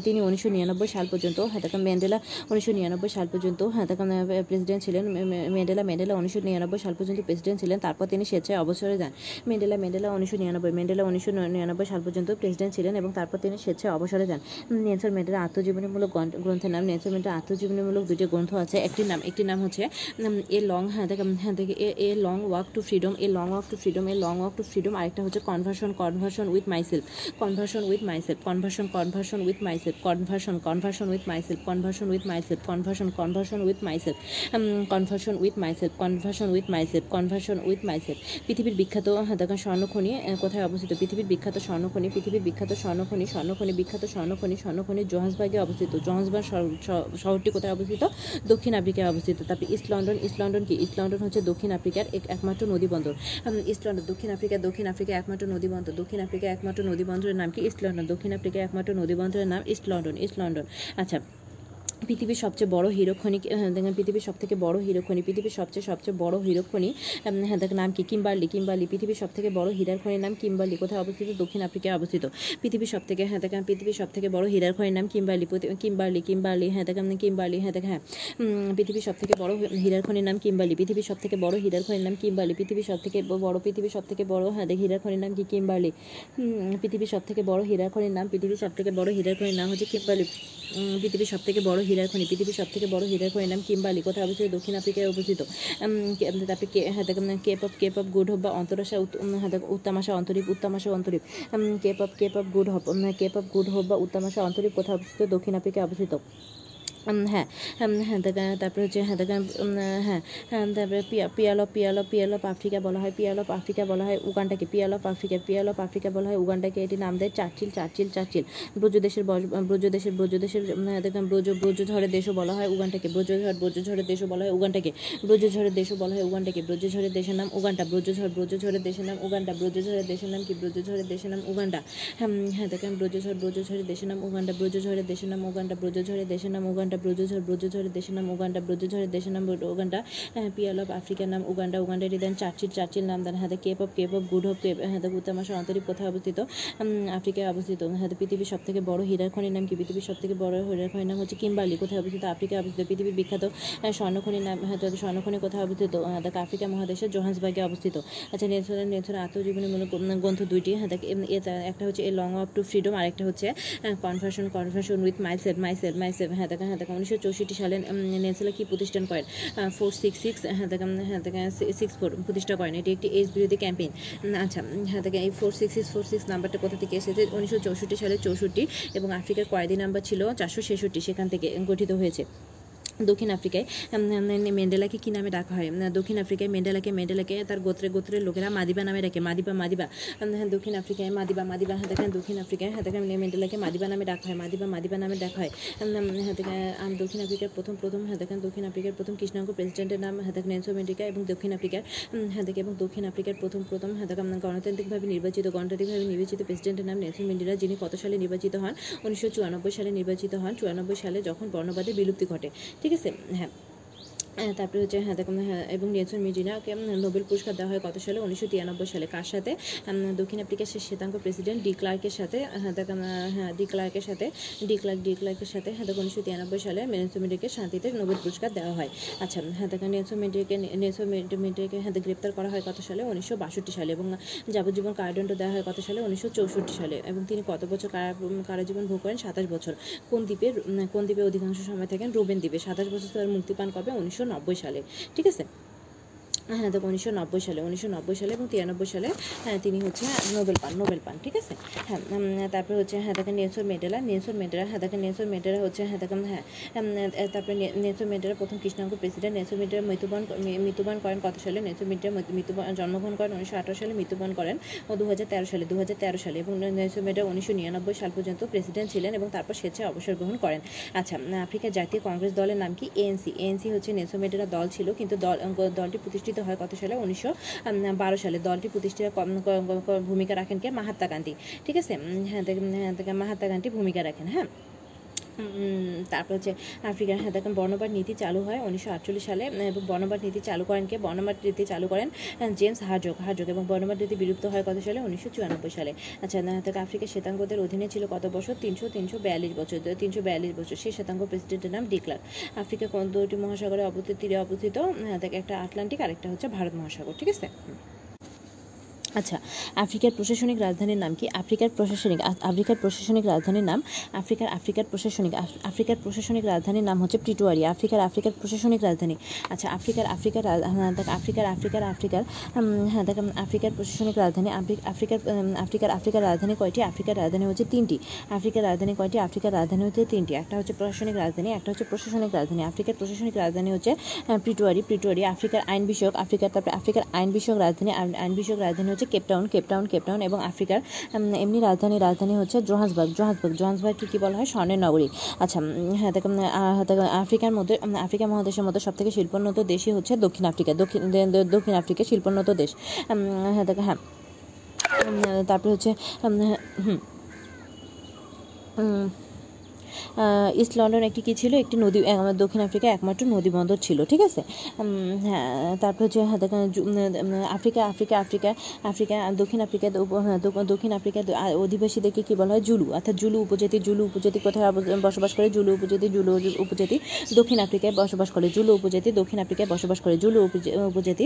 তিনি উনিশশো নিরানব্বই সাল পর্যন্ত হ্যাঁ দেখেন ম্যান্ডেলা উনিশশো নিরানব্বই সাল পর্যন্ত হ্যাঁ দেখেন প্রেসিডেন্ট ছিলেন। ম্যান্ডেলা ম্যান্ডেলা উনিশশো নিরানব্বই সাল পর্যন্ত প্রেসিডেন্ট ছিলেন। তারপর তিনি স্বেচ্ছায় অবসরে যান। ম্যান্ডেলা ম্যান্ডেলা উনিশশো নিরানব্বই, ম্যান্ডেলা উনিশশো নিরানব্বই সাল পর্যন্ত প্রেসিডেন্ট ছিলেন এবং তারপর তিনি স্বেচ্ছায় অবসরে যান। নেলসন ম্যান্ডেলা আত্মজীবনীমূলক গ্রন্থ- গ্রন্থের নাম নেলসন ম্যান্ডেলা আত্মজীবনীমূলক দুটি গ্রন্থ আছে। একটি নাম একটি নাম হচ্ছে এ লং হ্যাঁ দেখেন হ্যাঁ দেখে a long walk to freedom a long walk to freedom a long walk to freedom আরেকটা হচ্ছে conversation conversation with myself conversation with myself conversation conversation with myself conversation conversation with myself conversation with myself conversation conversation with myself conversation with myself conversation with myself conversation with myself পৃথিবীর বিখ্যাত হ্যাঁ দেখেন স্বর্ণখনি কোথায় অবস্থিত? পৃথিবীর বিখ্যাত স্বর্ণখনি, পৃথিবীর বিখ্যাত স্বর্ণখনি স্বর্ণখনি, বিখ্যাত স্বর্ণখনি স্বর্ণখনি জোহান্সবার্গে অবস্থিত। শহর- শহরটি কোথায় অবস্থিত? দক্ষিণ আফ্রিকায় অবস্থিত। তারপরে ইস্ট লন্ডন ইস্ট লন্ডন কি? ইস্ট লন্ডন হচ্ছে দক্ষিণ আফ্রিকার এক একমাত্র নদী বন্দর। উম, ইস্ট লন্ডন দক্ষিণ আফ্রিকা দক্ষিণ আফ্রিকা একমাত্র নদী বন্দর। দক্ষিণ আফ্রিকা একমাত্র নদী বন্দরের নাম কি? ইস্ট লন্ডন দক্ষিণ আফ্রিকা একমাত্র নদী বন্দরের নাম ইস্ট লন্ডন ইস্ট লন্ডন। আচ্ছা পৃথিবীর সবচেয়ে বড় হ্যাঁ দেখেন পৃথিবীর সব থেকে বড় হিরোখনি পৃথিবীর সবচেয়ে সবচেয়ে বড় উম, হ্যাঁ দেখেন নাম কি কিম্বার্লি কিম্বার্লি পৃথিবীর সব থেকে বড় হীরার খনির নাম কিম্বার্লি কোথায় অবস্থিত দক্ষিণ আফ্রিকায় অবস্থিত পৃথিবীর সব থেকে হ্যাঁ দেখেন পৃথিবীর সব থেকে বড় হীরার খনির নাম কিম্বার্লি কিম্বার্লি কিম্বার্লি হ্যাঁ দেখেন কিম্বার্লি হ্যাঁ দেখেন হ্যাঁ পৃথিবীর সব থেকে বড় হীরার খনির নাম কিম্বার্লি পৃথিবীর সব থেকে বড় হীরার খনির নাম কিম্বার্লি পৃথিবীর সব থেকে বড় পৃথিবীর সব থেকে বড় হ্যাঁ দেখ হীরার খনির নাম কি কিম্বার্লি পৃথিবীর সব থেকে বড় হীরার খনির নাম পৃথিবীর সব থেকে বড় হীরার খনির নাম হচ্ছে কিম্বার্লি পৃথিবীর সব থেকে বড় হীরার খনি, পৃথিবীর সব থেকে বড় হীরার খনির নাম কিম্বালি। কোথায় অবস্থিত? দক্ষিণ আফ্রিকায় অবস্থিত। তারপরে কে দেখো Cape of Cape of Good Hope বা অন্তরাশা হ্যাঁ দেখো, উত্তামাশা, অন্তরীপ উত্তামাশা, অন্তরীপ। Cape of Cape of Good Hope Cape of Good Hope বা উত্তামাশা, অন্তরীপ কোথায় অবস্থিত? দক্ষিণ আফ্রিকায় অবস্থিত। হ্যাঁ হ্যাঁ তারপরে হচ্ছে হ্যাঁ হ্যাঁ হ্যাঁ তারপরে পিয়া Pearl of Pearl of Pearl of Africa বলা হয় পিয়াল অফ আফ্রিকা বলা হয় উগান্ডাকে Pearl of Africa Pearl of Africa বলা হয় উগান্ডাকে এটি নাম দেয় চার্চিল চার্চিল চার্চিল ব্রজদেশের ব্রজদেশের ব্রজদেশের হ্যাঁ, দেখলাম ব্রজ ব্রজঝড়ের দেশও বলা হয় উগান্ডাকে ব্রজঝড় ব্রজঝড়ের দেশও বলা হয় উগান্ডাকে ব্রজঝড়ের দেশও বলা হয় উগান্ডাকে ব্রজঝড়ের দেশের নাম উগান্ডা ব্রজঝড় ব্রজঝড়ের দেশের নাম উগান্ডা ব্রজঝড়ের দেশের নাম কি ব্রজঝড়ের দেশের নাম উগান্ডা হ্যাঁ হ্যাঁ দেখেন ব্রজঝড় ব্রজঝড়ের দেশের নাম উগান্ডা ব্রজঝড়ের দেশের নাম উগান্ডা ব্রজঝড়ের দেশের নাম উগান্ডা ব্রজঝড়, ব্রজঝড়ের দেশের নাম উগান্ডা, ব্রজঝড়ের দেশের নাম উগান্ডা। পিয়াল অফ আফ্রিকার নাম উগান্ডা উগান্ডা দেন চার্চিল চার্চিল নাম দেন। হাতে Cape of Cape of Good of Cape হ্যাঁ উত্তমাশা অন্তরীপ কোথায় অবস্থিত। আফ্রিকায় অবস্থিত। হ্যাঁ পৃথিবীর সব থেকে বড় হীরার খনির নাম কি? পৃথিবীর সব থেকে বড় হীরার খনির নাম হচ্ছে কিম্বালি। কোথায় অবস্থিত? আফ্রিকায় অবস্থিত। পৃথিবীর বিখ্যাত স্বর্ণখনির নাম তবে স্বর্ণখনি কোথায় অবস্থিত? দেখ আফ্রিকা মহাদেশের জোহান্সবার্গে অবস্থিত। আচ্ছা নেলসনের নেলসনের আত্মজীবনীমূলক গ্রন্থ দুইটি। এটা একটা হচ্ছে a long of to freedom আর একটা হচ্ছে conversation conversation with myself myself myself হ্যাঁ দেখা হ্যাঁ দেখা উনিশশো চৌষট্টি সালে নেলসেলা কি প্রতিষ্ঠান করেন? ফোর সিক্স সিক্স হ্যাঁ দেখেন হ্যাঁ দেখেন সিক্স ফোর প্রতিষ্ঠা করেন। এটি একটি এইচ বিরোধী ক্যাম্পেইন আচ্ছা হ্যাঁ দেখেন, এই four six six four six নাম্বারটা কোথা থেকে এসেছে? উনিশশো চৌষট্টি সালে চৌষট্টি এবং আফ্রিকার কয়েদি নাম্বার ছিল চারশো ছেষট্টি, সেখান থেকে গঠিত হয়েছে। দক্ষিণ আফ্রিকায় উম, মেন্ডেলাকে কি নামে ডাকা হয়? দক্ষিণ আফ্রিকায় মেন্ডেলাকে মেন্ডেলাকে তার গোত্রে গোত্রের লোকেরা মাদিবা নামে ডাকে। Madiba Madiba. দক্ষিণ আফ্রিকায় মাদিবা মাদিবা হ্যাঁ দেখেন দক্ষিণ আফ্রিকায় হ্যাঁ দেখেন মেন্ডেলাকে মাদিবা নামে ডাকা হয় মাদিবা মাদিবা নামে ডাকা হয়। হ্যাঁ দেখেন দক্ষিণ আফ্রিকার প্রথম প্রথম হ্যাঁ দেখেন দক্ষিণ আফ্রিকার প্রথম কৃষ্ণাঙ্গ প্রেসিডেন্টের নাম হ্যাঁ দেখেন নেলসন মেন্ডিকা এবং দক্ষিণ আফ্রিকার হ্যাঁ দেখে এবং দক্ষিণ আফ্রিকার প্রথম প্রথম হ্যাঁ দেখেন গণতান্ত্রিকভাবে নির্বাচিত গণতান্ত্রিকভাবে নির্বাচিত প্রেসিডেন্টের নাম নেলসন মেন্ডিরা যিনি কত সালে নির্বাচিত হন? উনিশশো চুরানব্বই সালে নির্বাচিত হন। চুরানব্বই সালে যখন বর্ণবাদের বিলুপ্তি ঘটে। ঠিক আছে হ্যাঁ হ্যাঁ, তারপরে হচ্ছে হ্যাঁ দেখুন এবং নেলসন উম, নোবেল পুরস্কার দেওয়া হয় কত সালে? উনিশশো তিরানব্বই সালে। কার সাথে? দক্ষিণ আফ্রিকার শ্বেতাঙ্গ প্রেসিডেন্ট ডি ক্লার্কের সাথে হ্যাঁ দেখুন হ্যাঁ ডি ক্লার্কের সাথে ডি ক্লার্ক ডি ক্লার্কের সাথে হ্যাঁ দেখুন উনিশশো তিরানব্বই সালে নেলসন মেন্ডেলাকে শান্তিতে নোবেল পুরস্কার দেওয়া হয়। আচ্ছা হ্যাঁ দেখুন নেলসন মেন্ডেলাকে নেলসন মেন্ডেলাকে হ্যাঁ গ্রেপ্তার করা হয় কত সালে? উনিশশো বাষট্টি সালে। এবং যাবজ্জীবন কারাদণ্ড দেওয়া হয় কত সালে? উনিশশো চৌষট্টি সালে। এবং তিনি কত বছর কারা কারাজীবন ভোগ করেন? সাতাশ বছর। কোন দ্বীপের কোন দ্বীপে অধিকাংশ সময় থাকেন? রোবেন দ্বীপে। সাতাশ বছর তার মুক্তি পান কবে? উনিশশো নব্বই সালে ঠিক আছে? হ্যাঁ দেখো উনিশশো নব্বই সালে উনিশশো নব্বই সালে এবং তিরানব্বই সালে হ্যাঁ তিনি হচ্ছে নোবেল পান নোবেল পান ঠিক আছে? হ্যাঁ তারপরে হচ্ছে হ্যাঁ দেখেন নেলসন মেডেলা নেলসন মেডেলা হ্যাঁ দেখেন নেলসন মেডেলা হচ্ছে হ্যাঁ দেখেন হ্যাঁ তারপরে নে- নেলসন মেডেলা প্রথম কৃষ্ণাঙ্গ প্রেসিডেন্ট নেলসন মেডেলা মৃত্যুবরণ মৃত্যুবরণ করেন কত সালে? নেলসন মেডেলা মৃত্যুবরণ জন্মগ্রহণ করেন উনিশশো আঠারো সালে মৃত্যুবরণ করেন ও দু হাজার তেরো সালে দু হাজার তেরো সালে এবং নেলসন মেডেলা উনিশশো নিরানব্বই সাল পর্যন্ত প্রেসিডেন্ট ছিলেন এবং তারপর স্বেচ্ছায় অবসর গ্রহণ করেন। আচ্ছা উম, আফ্রিকার জাতীয় কংগ্রেস দলের নাম কি? এএনসি এএনসি হচ্ছে নেলসন মেডেলা দল ছিল কিন্তু দল দলটি প্রতিষ্ঠিত হয় কত সালে, উনিশশো বারো সালে। দলটি ক- ভূমিকা রাখেন কে? মাহাত্মা গান্ধী। ঠিক আছে? হ্যাঁ হ্যাঁ মহাত্মা গান্ধী ভূমিকা রাখেন হ্যাঁ? তারপর হচ্ছে আফ্রিকার হ্যাঁ দেখেন বর্ণবাদ নীতি চালু হয় উনিশশো আটচল্লিশ সালে এবং বর্ণবাদ নীতি চালু করেন কে? বর্ণবাদ নীতি চালু করেন জেমস হাজক হার্জক এবং বর্ণবাদ নীতি বিলুপ্ত হয় কত সালে? উনিশশো চুরানব্বই সালে। আচ্ছা থেকে আফ্রিকার শ্বেতাঙ্গদের অধীনে ছিল কত বছর? তিনশো তিনশো বিয়াল্লিশ বছর। তিনশো বিয়াল্লিশ বছর। সেই শ্বেতাঙ্গ প্রেসিডেন্টের নাম ডিক্লার আফ্রিকা কোন দুটি মহাসাগরে অবস্থিত তীরে অবস্থিত? হ্যাঁ, একটা আটলান্টিক আরেকটা হচ্ছে ভারত মহাসাগর ঠিক আছে। আচ্ছা আফ্রিকার প্রশাসনিক রাজধানীর নাম কি? আফ্রিকার প্রশাসনিক আফ্রিকার প্রশাসনিক রাজধানীর নাম? আফ্রিকার আফ্রিকার প্রশাসনিক আফ্রিকার প্রশাসনিক রাজধানীর নাম হচ্ছে প্রিটোয়ারি। আফ্রিকার আফ্রিকার প্রশাসনিক রাজধানী। আচ্ছা আফ্রিকার আফ্রিকার হ্যাঁ, দেখ আফ্রিকার আফ্রিকার আফ্রিকার হ্যাঁ দেখ আফ্রিকার প্রশাসনিক রাজধানী আফ্রি- আফ্রিকার আফ্রিকার আফ্রিকার রাজধানী কয়টি? আফ্রিকার রাজধানী হচ্ছে তিনটি। আফ্রিকার রাজধানী কয়টি? আফ্রিকার রাজধানী হচ্ছে তিনটি। একটা হচ্ছে প্রশাসনিক রাজধানী একটা হচ্ছে প্রশাসনিক রাজধানী। আফ্রিকার প্রশাসনিক রাজধানী হচ্ছে আহ, প্রিটোয়ারি। প্রিটোয়ারি আফ্রিকার আইন বিষয়ক আফ্রিকার তারপরে আফ্রিকার আইন বিষয়ক রাজধানী আইন বিষয়ক রাজধানী হচ্ছে কেপটাউন কেপটাউন কেপটাউন এবং আফ্রিকার এমনি রাজধানী রাজধানী হচ্ছে জোহান্সবার্গ জোহান্সবার্গ জোহান্সবার্গকে কি বলা হয়? স্বর্ণের নগরী। আচ্ছা হ্যাঁ উম, আফ্রিকার মধ্যে আফ্রিকা মহাদেশের মধ্যে সব থেকে শিল্পোন্নত দেশই হচ্ছে দক্ষিণ আফ্রিকা দক্ষিণ দক্ষিণ আফ্রিকা শিল্পোন্নত দেশ। হ্যাঁ হ্যাঁ। তারপরে হচ্ছে হ্যাঁ, হুম। ইস্ট লন্ডন একটি কী ছিল? একটি নদী আমাদের দক্ষিণ আফ্রিকায় একমাত্র নদী বন্দর ছিল ঠিক আছে? হ্যাঁ তারপর হচ্ছে হ্যাঁ, আফ্রিকা আফ্রিকা আফ্রিকা আফ্রিকা দক্ষিণ আফ্রিকা হ্যাঁ, দক্ষিণ আফ্রিকার দ- আ- অধিবাসীদেরকে কী বলা হয়? জুলু অর্থাৎ জুলু উপজাতি জুলু উপজাতি কোথায় বসবাস করে? জুলু উপজাতি জুলু উপজাতি দক্ষিণ আফ্রিকায় বসবাস করে জুলু উপজাতি দক্ষিণ আফ্রিকায় বসবাস করে জুলু উপজা- উপজাতি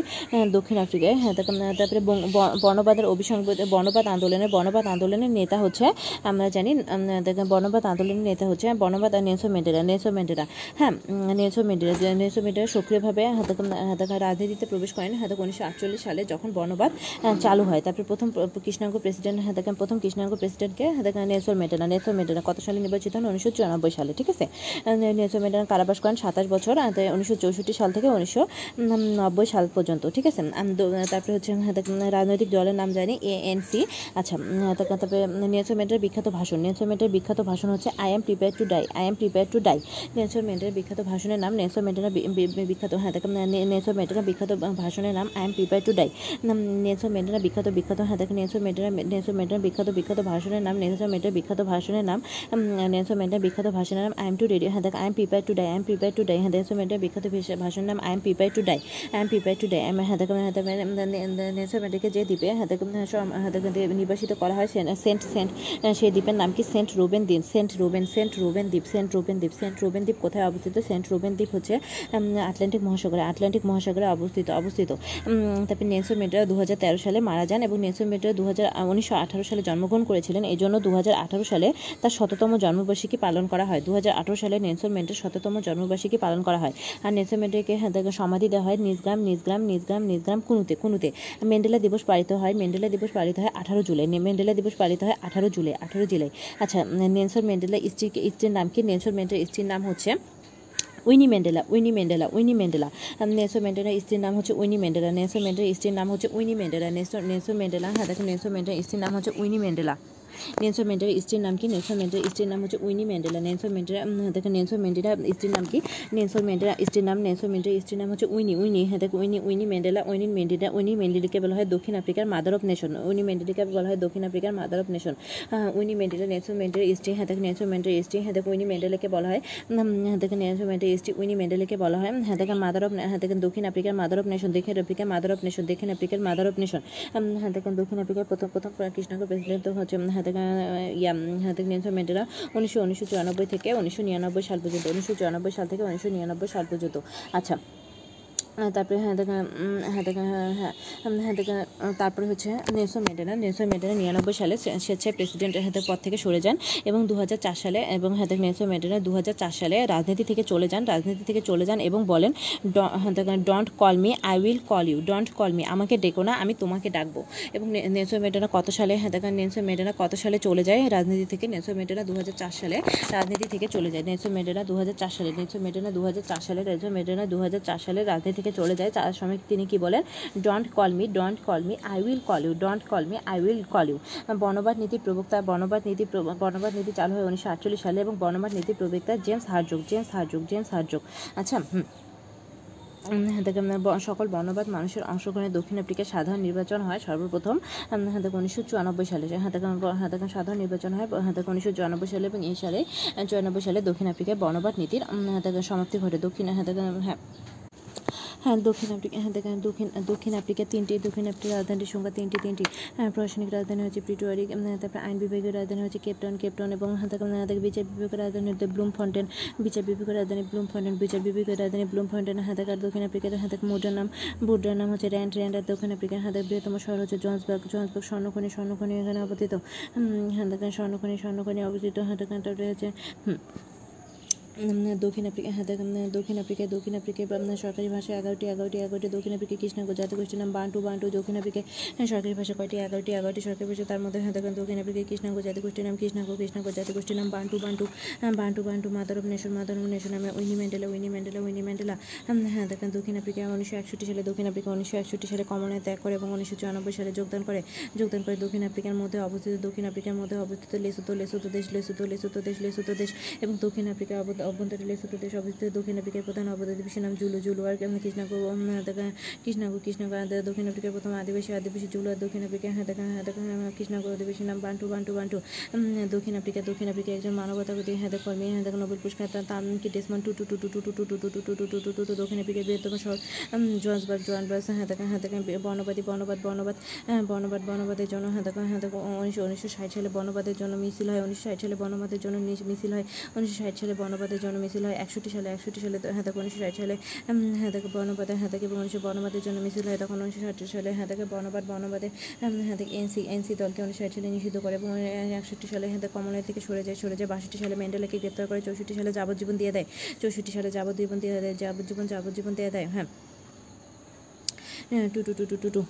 দক্ষিণ আফ্রিকায় হ্যাঁ তারপরে বর্ণবাদের অভিসংবাদ বর্ণবাদ আন্দোলনের বর্ণবাদ আন্দোলনের নেতা হচ্ছে আমরা জানি বর্ণবাদ আন্দোলনের নেতা হচ্ছে হ্যাঁ, বর্ণবাদ আর নেলসন ম্যান্ডেলা নেলসন ম্যান্ডেলা হ্যাঁ ম্যান্ডেলা যে নেলসন ম্যান্ডেলা সক্রিয়ভাবে হাতে হাতে রাজনীতিতে প্রবেশ করেন। হাতে উনিশশো আটচল্লিশ সালে যখন বর্ণবাদ চালু হয় তারপরে প্রথম প্র- কৃষ্ণাঙ্গ প্রেসিডেন্ট হাতে প্রথম কৃষ্ণাঙ্গ প্রেসিডেন্টকে হাতে নেলসন ম্যান্ডেলা নেলসন ম্যান্ডেলা কত সালে নির্বাচিত হন? উনিশশো চুরানব্বই সালে ঠিক আছে? নেলসন ম্যান্ডেলা কারাবাস করেন সাতাশ বছর উনিশশো চৌষট্টি সাল থেকে উনিশশো নব্বই সাল পর্যন্ত ঠিক আছে? তারপরে হচ্ছে রাজনৈতিক দলের নাম জানি এএনসি আচ্ছা তারপরে নেলসন ম্যান্ডেলার বিখ্যাত ভাষণ নেলসন ম্যান্ডেলার বিখ্যাত ভাষণ হচ্ছে I am prepare to die I am prepare to die Nelson ম্যান্ডেলার বিখ্যাত ভাষণের নাম নেলসন বি- বিখ্যাত হ্যাঁ দেখেন নেলসন ম্যান্ডেলার বিখ্যাত ভাষণের নাম I am prepare to die Nelson ম্যান্ডেলার বিখ্যাত বিখ্যাত হ্যাঁ দেখেন নেলসন ম্যান্ডেলার নেলসন ম্যান্ডেলার বিখ্যাত বিখ্যাত ভাষণের নাম নেলসন ম্যান্ডেলার বিখ্যাত ভাষণের নাম নেলসন ম্যান্ডেলার বিখ্যাত ভাষণের নাম আই এম টু রেডি হ্যাঁ দেখ I am prepare to die I am prepare to die হ্যাঁ নেলসন ম্যান্ডেলার বিখ্যাত ভাষণের নাম I am prepare to die I am prepare to die I হ্যাঁ দেখেন হ্যাঁ নেলসন ম্যান্ডেলাকে যে দ্বীপে হ্যাঁ দেখেন হ্যাঁ দেখেন নির্বাসিত করা হয় সেন্ট সেন্ট সেই দ্বীপের নাম কি? সেন্ট রোবেন দিন, সেন্ট রোবেন, সেন্ট রোবেন দ্বীপ সেন্ট রোবেন দ্বীপ সেন্ট রোবেন দ্বীপ কোথায় অবস্থিত? সেন্ট রোবেন দ্বীপ হচ্ছে আটলান্টিক মহাসাগরে আটলান্টিক মহাসাগরে অবস্থিত অবস্থিত। তারপরে নেলসন ম্যান্ডেলা দু সালে মারা যান এবং নেলসন ম্যান্ডেলা দু হাজার উনিশশো আঠারো সালে জন্মগ্রহণ করেছিলেন। এই জন্য দু হাজার আঠারো সালে তার শততম জন্মবার্ষিকী পালন করা হয়। দু হাজার আঠেরো সালে নেলসন ম্যান্ডেলার শততম জন্মবার্ষিকী পালন করা হয়। আর নেলসন হ্যাঁ, দেখো সমাধি দেওয়া হয় নিজগ্রাম নিজগ্রাম নিজগ্রাম নিজগ্রাম কুনুতে কুনুতে। মেন্ডেলা দিবস পালিত হয় মেন্ডেলা দিবস পালিত হয় আঠারো জুলাই। মেন্ডেলা দিবস পালিত হয় আঠারো জুলাই আঠারো জুলাই। আচ্ছা নেলসন ম্যান্ডেলা স্ত্রী স্ত্রীর নাম কি? নেলসন ম্যান্ডেলার স্ত্রীর নাম হচ্ছে Winnie Mandela Winnie Mandela Winnie Mandela. Nelson ম্যান্ডেলার স্ত্রীর নাম হচ্ছে উইনি ম্যান্ডেলা, নেলসন ম্যান্ডেলার স্ত্রীর নাম হচ্ছে Winnie Mandela, Nelson Nelson Mandela হ্যাঁ দেখো, নেলসন ম্যান্ডেলার স্ত্রীর নাম হচ্ছে উইনি ম্যান্ডেলা। নেলসন ম্যান্ডেলার স্ত্রীর নাম কি নেলসন ম্যান্ডেলার স্ত্রীর নাম হচ্ছে উইনি ম্যান্ডেলা নেলসন ম্যান্ডেলা দেখো নেলসন ম্যান্ডেলা স্ত্রীর নাম কি নেলসন ম্যান্ডেলা স্ত্রীর নাম নেলসন ম্যান্ডেলার স্ত্রীর নাম হচ্ছে উইনি উইনি হ্যাঁ দেখো Winnie Winnie Mandela Winnie Mandela Winnie ম্যান্ডেলাকে বলা হয় দক্ষিণ আফ্রিকার মাদার অফ নেশন উইনি ম্যান্ডেলাকে বলা হয় দক্ষিণ আফ্রিকার mother of nation Winnie Mandela Nelson ম্যান্ডেলার স্ত্রী হ্যাঁ দেখো নেলসন ম্যান্ডেলার স্ত্রী হ্যাঁ দেখো উইনি ম্যান্ডেলাকে বলা হয় হ্যাঁ দেখো নেলসন ম্যান্ডেলার স্ত্রী উইনি ম্যান্ডেলাকে বলা হয় হ্যাঁ দেখো মাদার অফ হ্যাঁ দেখেন দক্ষিণ আফ্রিকার মাদার অফ নেশন দক্ষিণ আফ্রিকার মাদার অফ নেশন দক্ষিণ আফ্রিকার মাদার অফ নেশন হ্যাঁ দেখেন দক্ষিণ আফ্রিকার প্রথম প্রথম কৃষ্ণাঙ্গ প্রেসিডেন্ট হচ্ছে হ্যাঁ হ্যাঁ ম্যান্ডেলা উনিশশো উনিশশো চুরানব্বই থেকে উনিশশো নিরানব্বই সাল পর্যন্ত, উনিশশো চুরানব্বই সাল থেকে উনিশশো নিরানব্বই সাল পর্যন্ত। আচ্ছা তারপরে হ্যাঁ দেখেন হ্যাঁ দেখেন হ্যাঁ হ্যাঁ হ্যাঁ দেখেন তারপরে হচ্ছে নেলসন ম্যান্ডেলা। নেলসন ম্যান্ডেলা নিরানব্বই সালে স্বেচ্ছায় প্রেসিডেন্টের হাতে পদ থেকে সরে যান এবং দু হাজার চার সালে এবং হ্যাঁ দেখেন, নেলসন ম্যান্ডেলা দু সালে রাজনীতি থেকে চলে যান, রাজনীতি থেকে চলে যান এবং বলেন, "ড- হ্যাঁ দেখেন don't call me I will call you don't call me আমাকে ডেকো না, আমি তোমাকে ডাকবো। এবং নেলসন ম্যান্ডেলা কত সালে হ্যাঁ দেখেন, নেলসন ম্যান্ডেলা কত সালে চলে যায়? রাজনীতি থেকে নেলসন ম্যান্ডেলা দু সালে রাজনীতি থেকে চলে যায়। নেলসন ম্যান্ডেলা দু সালে, নেলসন ম্যান্ডেলা দু সালে, নেলসন ম্যান্ডেলা দু সালে রাজনীতি থেকে চলে যায়। তার সময় তিনি কি বলেন? Don't call me don't call me I will call you don't call me I will call you বর্ণবাদ নীতির প্রবক্তা বনবাদ নীতি বনবাদ নীতি চালু হয় উনিশশো আটচল্লিশ সালে এবং বনবাদ নীতির প্রবক্তা James Hertzog James Hertzog James Hertzog আচ্ছা হ্যাঁ সকল বর্ণবাদ মানুষের অংশগ্রহণে দক্ষিণ আফ্রিকায় সাধারণ নির্বাচন হয় সর্বপ্রথম। উম, হ্যাঁ উনিশশো চুরানব্বই সালে হ্যাঁ দেখেন হ্যাঁ দেখেন সাধারণ নির্বাচন হয় হ্যাঁ দেখেন উনিশশো চুরানব্বই সালে এবং এই সালে চুরানব্বই সালে দক্ষিণ আফ্রিকায় বর্ণবাদ নীতির হ্যাঁ সমাপ্তি ঘটে। দক্ষিণ হ্যাঁ হ্যাঁ। হ্যাঁ দক্ষিণ আফ্রিকা হ্যাঁ দেখেন, দক্ষিণ দক্ষিণ আফ্রিকা তিনটি, দক্ষিণ আফ্রিকার রাজধানীর সংখ্যা তিনটি তিনটি। হ্যাঁ প্রশাসনিক রাজধানী হচ্ছে প্রিটোয়ারি তারপরে আইন বিভাগীয় রাজধানী হচ্ছে কেপটাউন কেপটাউন এবং হ্যাঁ দেখেন হ্যাঁ বিচার বিভাগের রাজধানী হচ্ছে ব্লুম ফন্টেন বিচার বিভাগের রাজধানী ব্লুম ফন্টেন বিচার বিভাগের রাজধানী ব্লুম ফন্টেন হ্যাঁ আর দক্ষিণ আফ্রিকার হ্যাঁ দেখেন মুদ্রার নাম মুদ্রার নাম হচ্ছে র্যান্ড র্যান্ড, আর দক্ষিণ আফ্রিকার হ্যাঁ দেখেন বৃহত্তম শহর হচ্ছে জোহান্সবার্গ জোহান্সবার্গ স্বর্ণখনি স্বর্ণখনি এখানে অবস্থিত। হ্যাঁ দেখেন স্বর্ণখনি স্বর্ণখনি অবস্থিত হ্যাঁ তারপরে হচ্ছে দক্ষিণ আফ্রিকা হ্যাঁ দক্ষিণ আফ্রিকায় দক্ষিণ আফ্রিকায় সরকারি ভাষা এগারোটি এগারোটি এগারোটি দক্ষিণ আফ্রিকা কৃষ্ণাঙ্গ জাতিগোষ্ঠীর নাম বান্টু বান্টু দক্ষিণ আফ্রিকায় হ্যাঁ, সরকারি ভাষা কয়টি? এগারোটি এগারোটি সরকারি ভাষা তার মধ্যে হ্যাঁ দক্ষিণ আফ্রিকায় কৃষ্ণাঙ্গ জাতিগোষ্ঠীর নাম কৃষ্ণাঙ্গ কৃষ্ণাঙ্গ জাতিগোষ্ঠীর নাম বান্টু বান্টু হ্যাঁ, Bantu Bantu mother of nation mother of nation নামে Winnie Mandela Winnie Mandela Winnie Mandela উম, হ্যাঁ দেখেন দক্ষিণ আফ্রিকা উনিশশো একষট্টি সালে দক্ষিণ আফ্রিকা উনিশশো একষট্টি সালে কমনে ত্যাগ করে এবং উনিশশো চুরানব্বই সালে যোগদান করে যোগদান করে দক্ষিণ আফ্রিকার মধ্যে অবস্থিত দক্ষিণ আফ্রিকার মধ্যে অবস্থিত লেসুতো লেসুতো দেশ লেসুতো লেসুতো দেশ লেসুতো দেশ এবং দক্ষিণ আফ্রিকার অব- অভ্যন্তরে লেসুতো দেশ অবস্থিত দক্ষিণ আফ্রিকার প্রধান অবদাদিবাসী নাম জুলু জুলু আর কৃষ্ণাঙ্গ কৃষ্ণাঙ্গ কৃষ্ণাঙ্গ দক্ষিণ আফ্রিকার প্রথম আদিবাসী আদিবাসী জুলু আর দক্ষিণ আফ্রিকা হ্যাঁ হ্যাঁ কৃষ্ণাঙ্গ আদিবাসী নাম বান্টু বান্টু বান্টু দক্ষিণ আফ্রিকা দক্ষিণ আফ্রিকা একজন মানবতাবাদী হ্যাঁ দেখো কর্মী হ্যাঁ দেখো নোবেল পুরস্কার তার কি Desmond Tutu Tutu Tutu Tutu Tutu Tutu Tutu Tutu দক্ষিণ আফ্রিকার বৃহত্তম শহর জোহান্সবার্গ জোহান্সবার্গ হ্যাঁ দেখেন হ্যাঁ দেখেন বর্ণবাদী বর্ণবাদ হ্যাঁ বর্ণবাদ বর্ণবাদের জন্য হ্যাঁ দেখো হ্যাঁ দেখো উনিশশো উনিশশো ষাট সালে বর্ণবাদের জন্য মিছিল হয় উনিশশো ষাট সালে বর্ণবাদের জন্য মিছিল হয় উনিশশো ষাট সালে বর্ণবাদের বর্ণবাদের জন্য মিছিল হয় একষট্টি সালে একষট্টি সালে হ্যাঁ দেখো উনিশশো ষাট সালে হ্যাঁ তাকে বর্ণবাদের হ্যাঁ দেখো উনিশশো বর্ণবাদের জন্য মিছিল হয় তখন উনিশশো ষাট সালে হ্যাঁ তাকে বর্ণবাদ বর্ণবাদের উম, হ্যাঁ দেখো এনসি এনসি দলকে উনিশশো ষাট সালে নিষিদ্ধ করে এবং একষট্টি সালে হ্যাঁ কমনওয়েলথ থেকে সরে যায় সরে যায় বাষট্টি সালে ম্যান্ডেলাকে গ্রেপ্তার করে চৌষট্টি সালে যাবজ্জীবন দিয়ে দেয় চৌষট্টি সালে যাবজ্জীবন দিয়ে দেয় যাবজ্জীবন যাবজ্জীবন দিয়ে দেয় হ্যাঁ। হ্যাঁ, two two two two two two.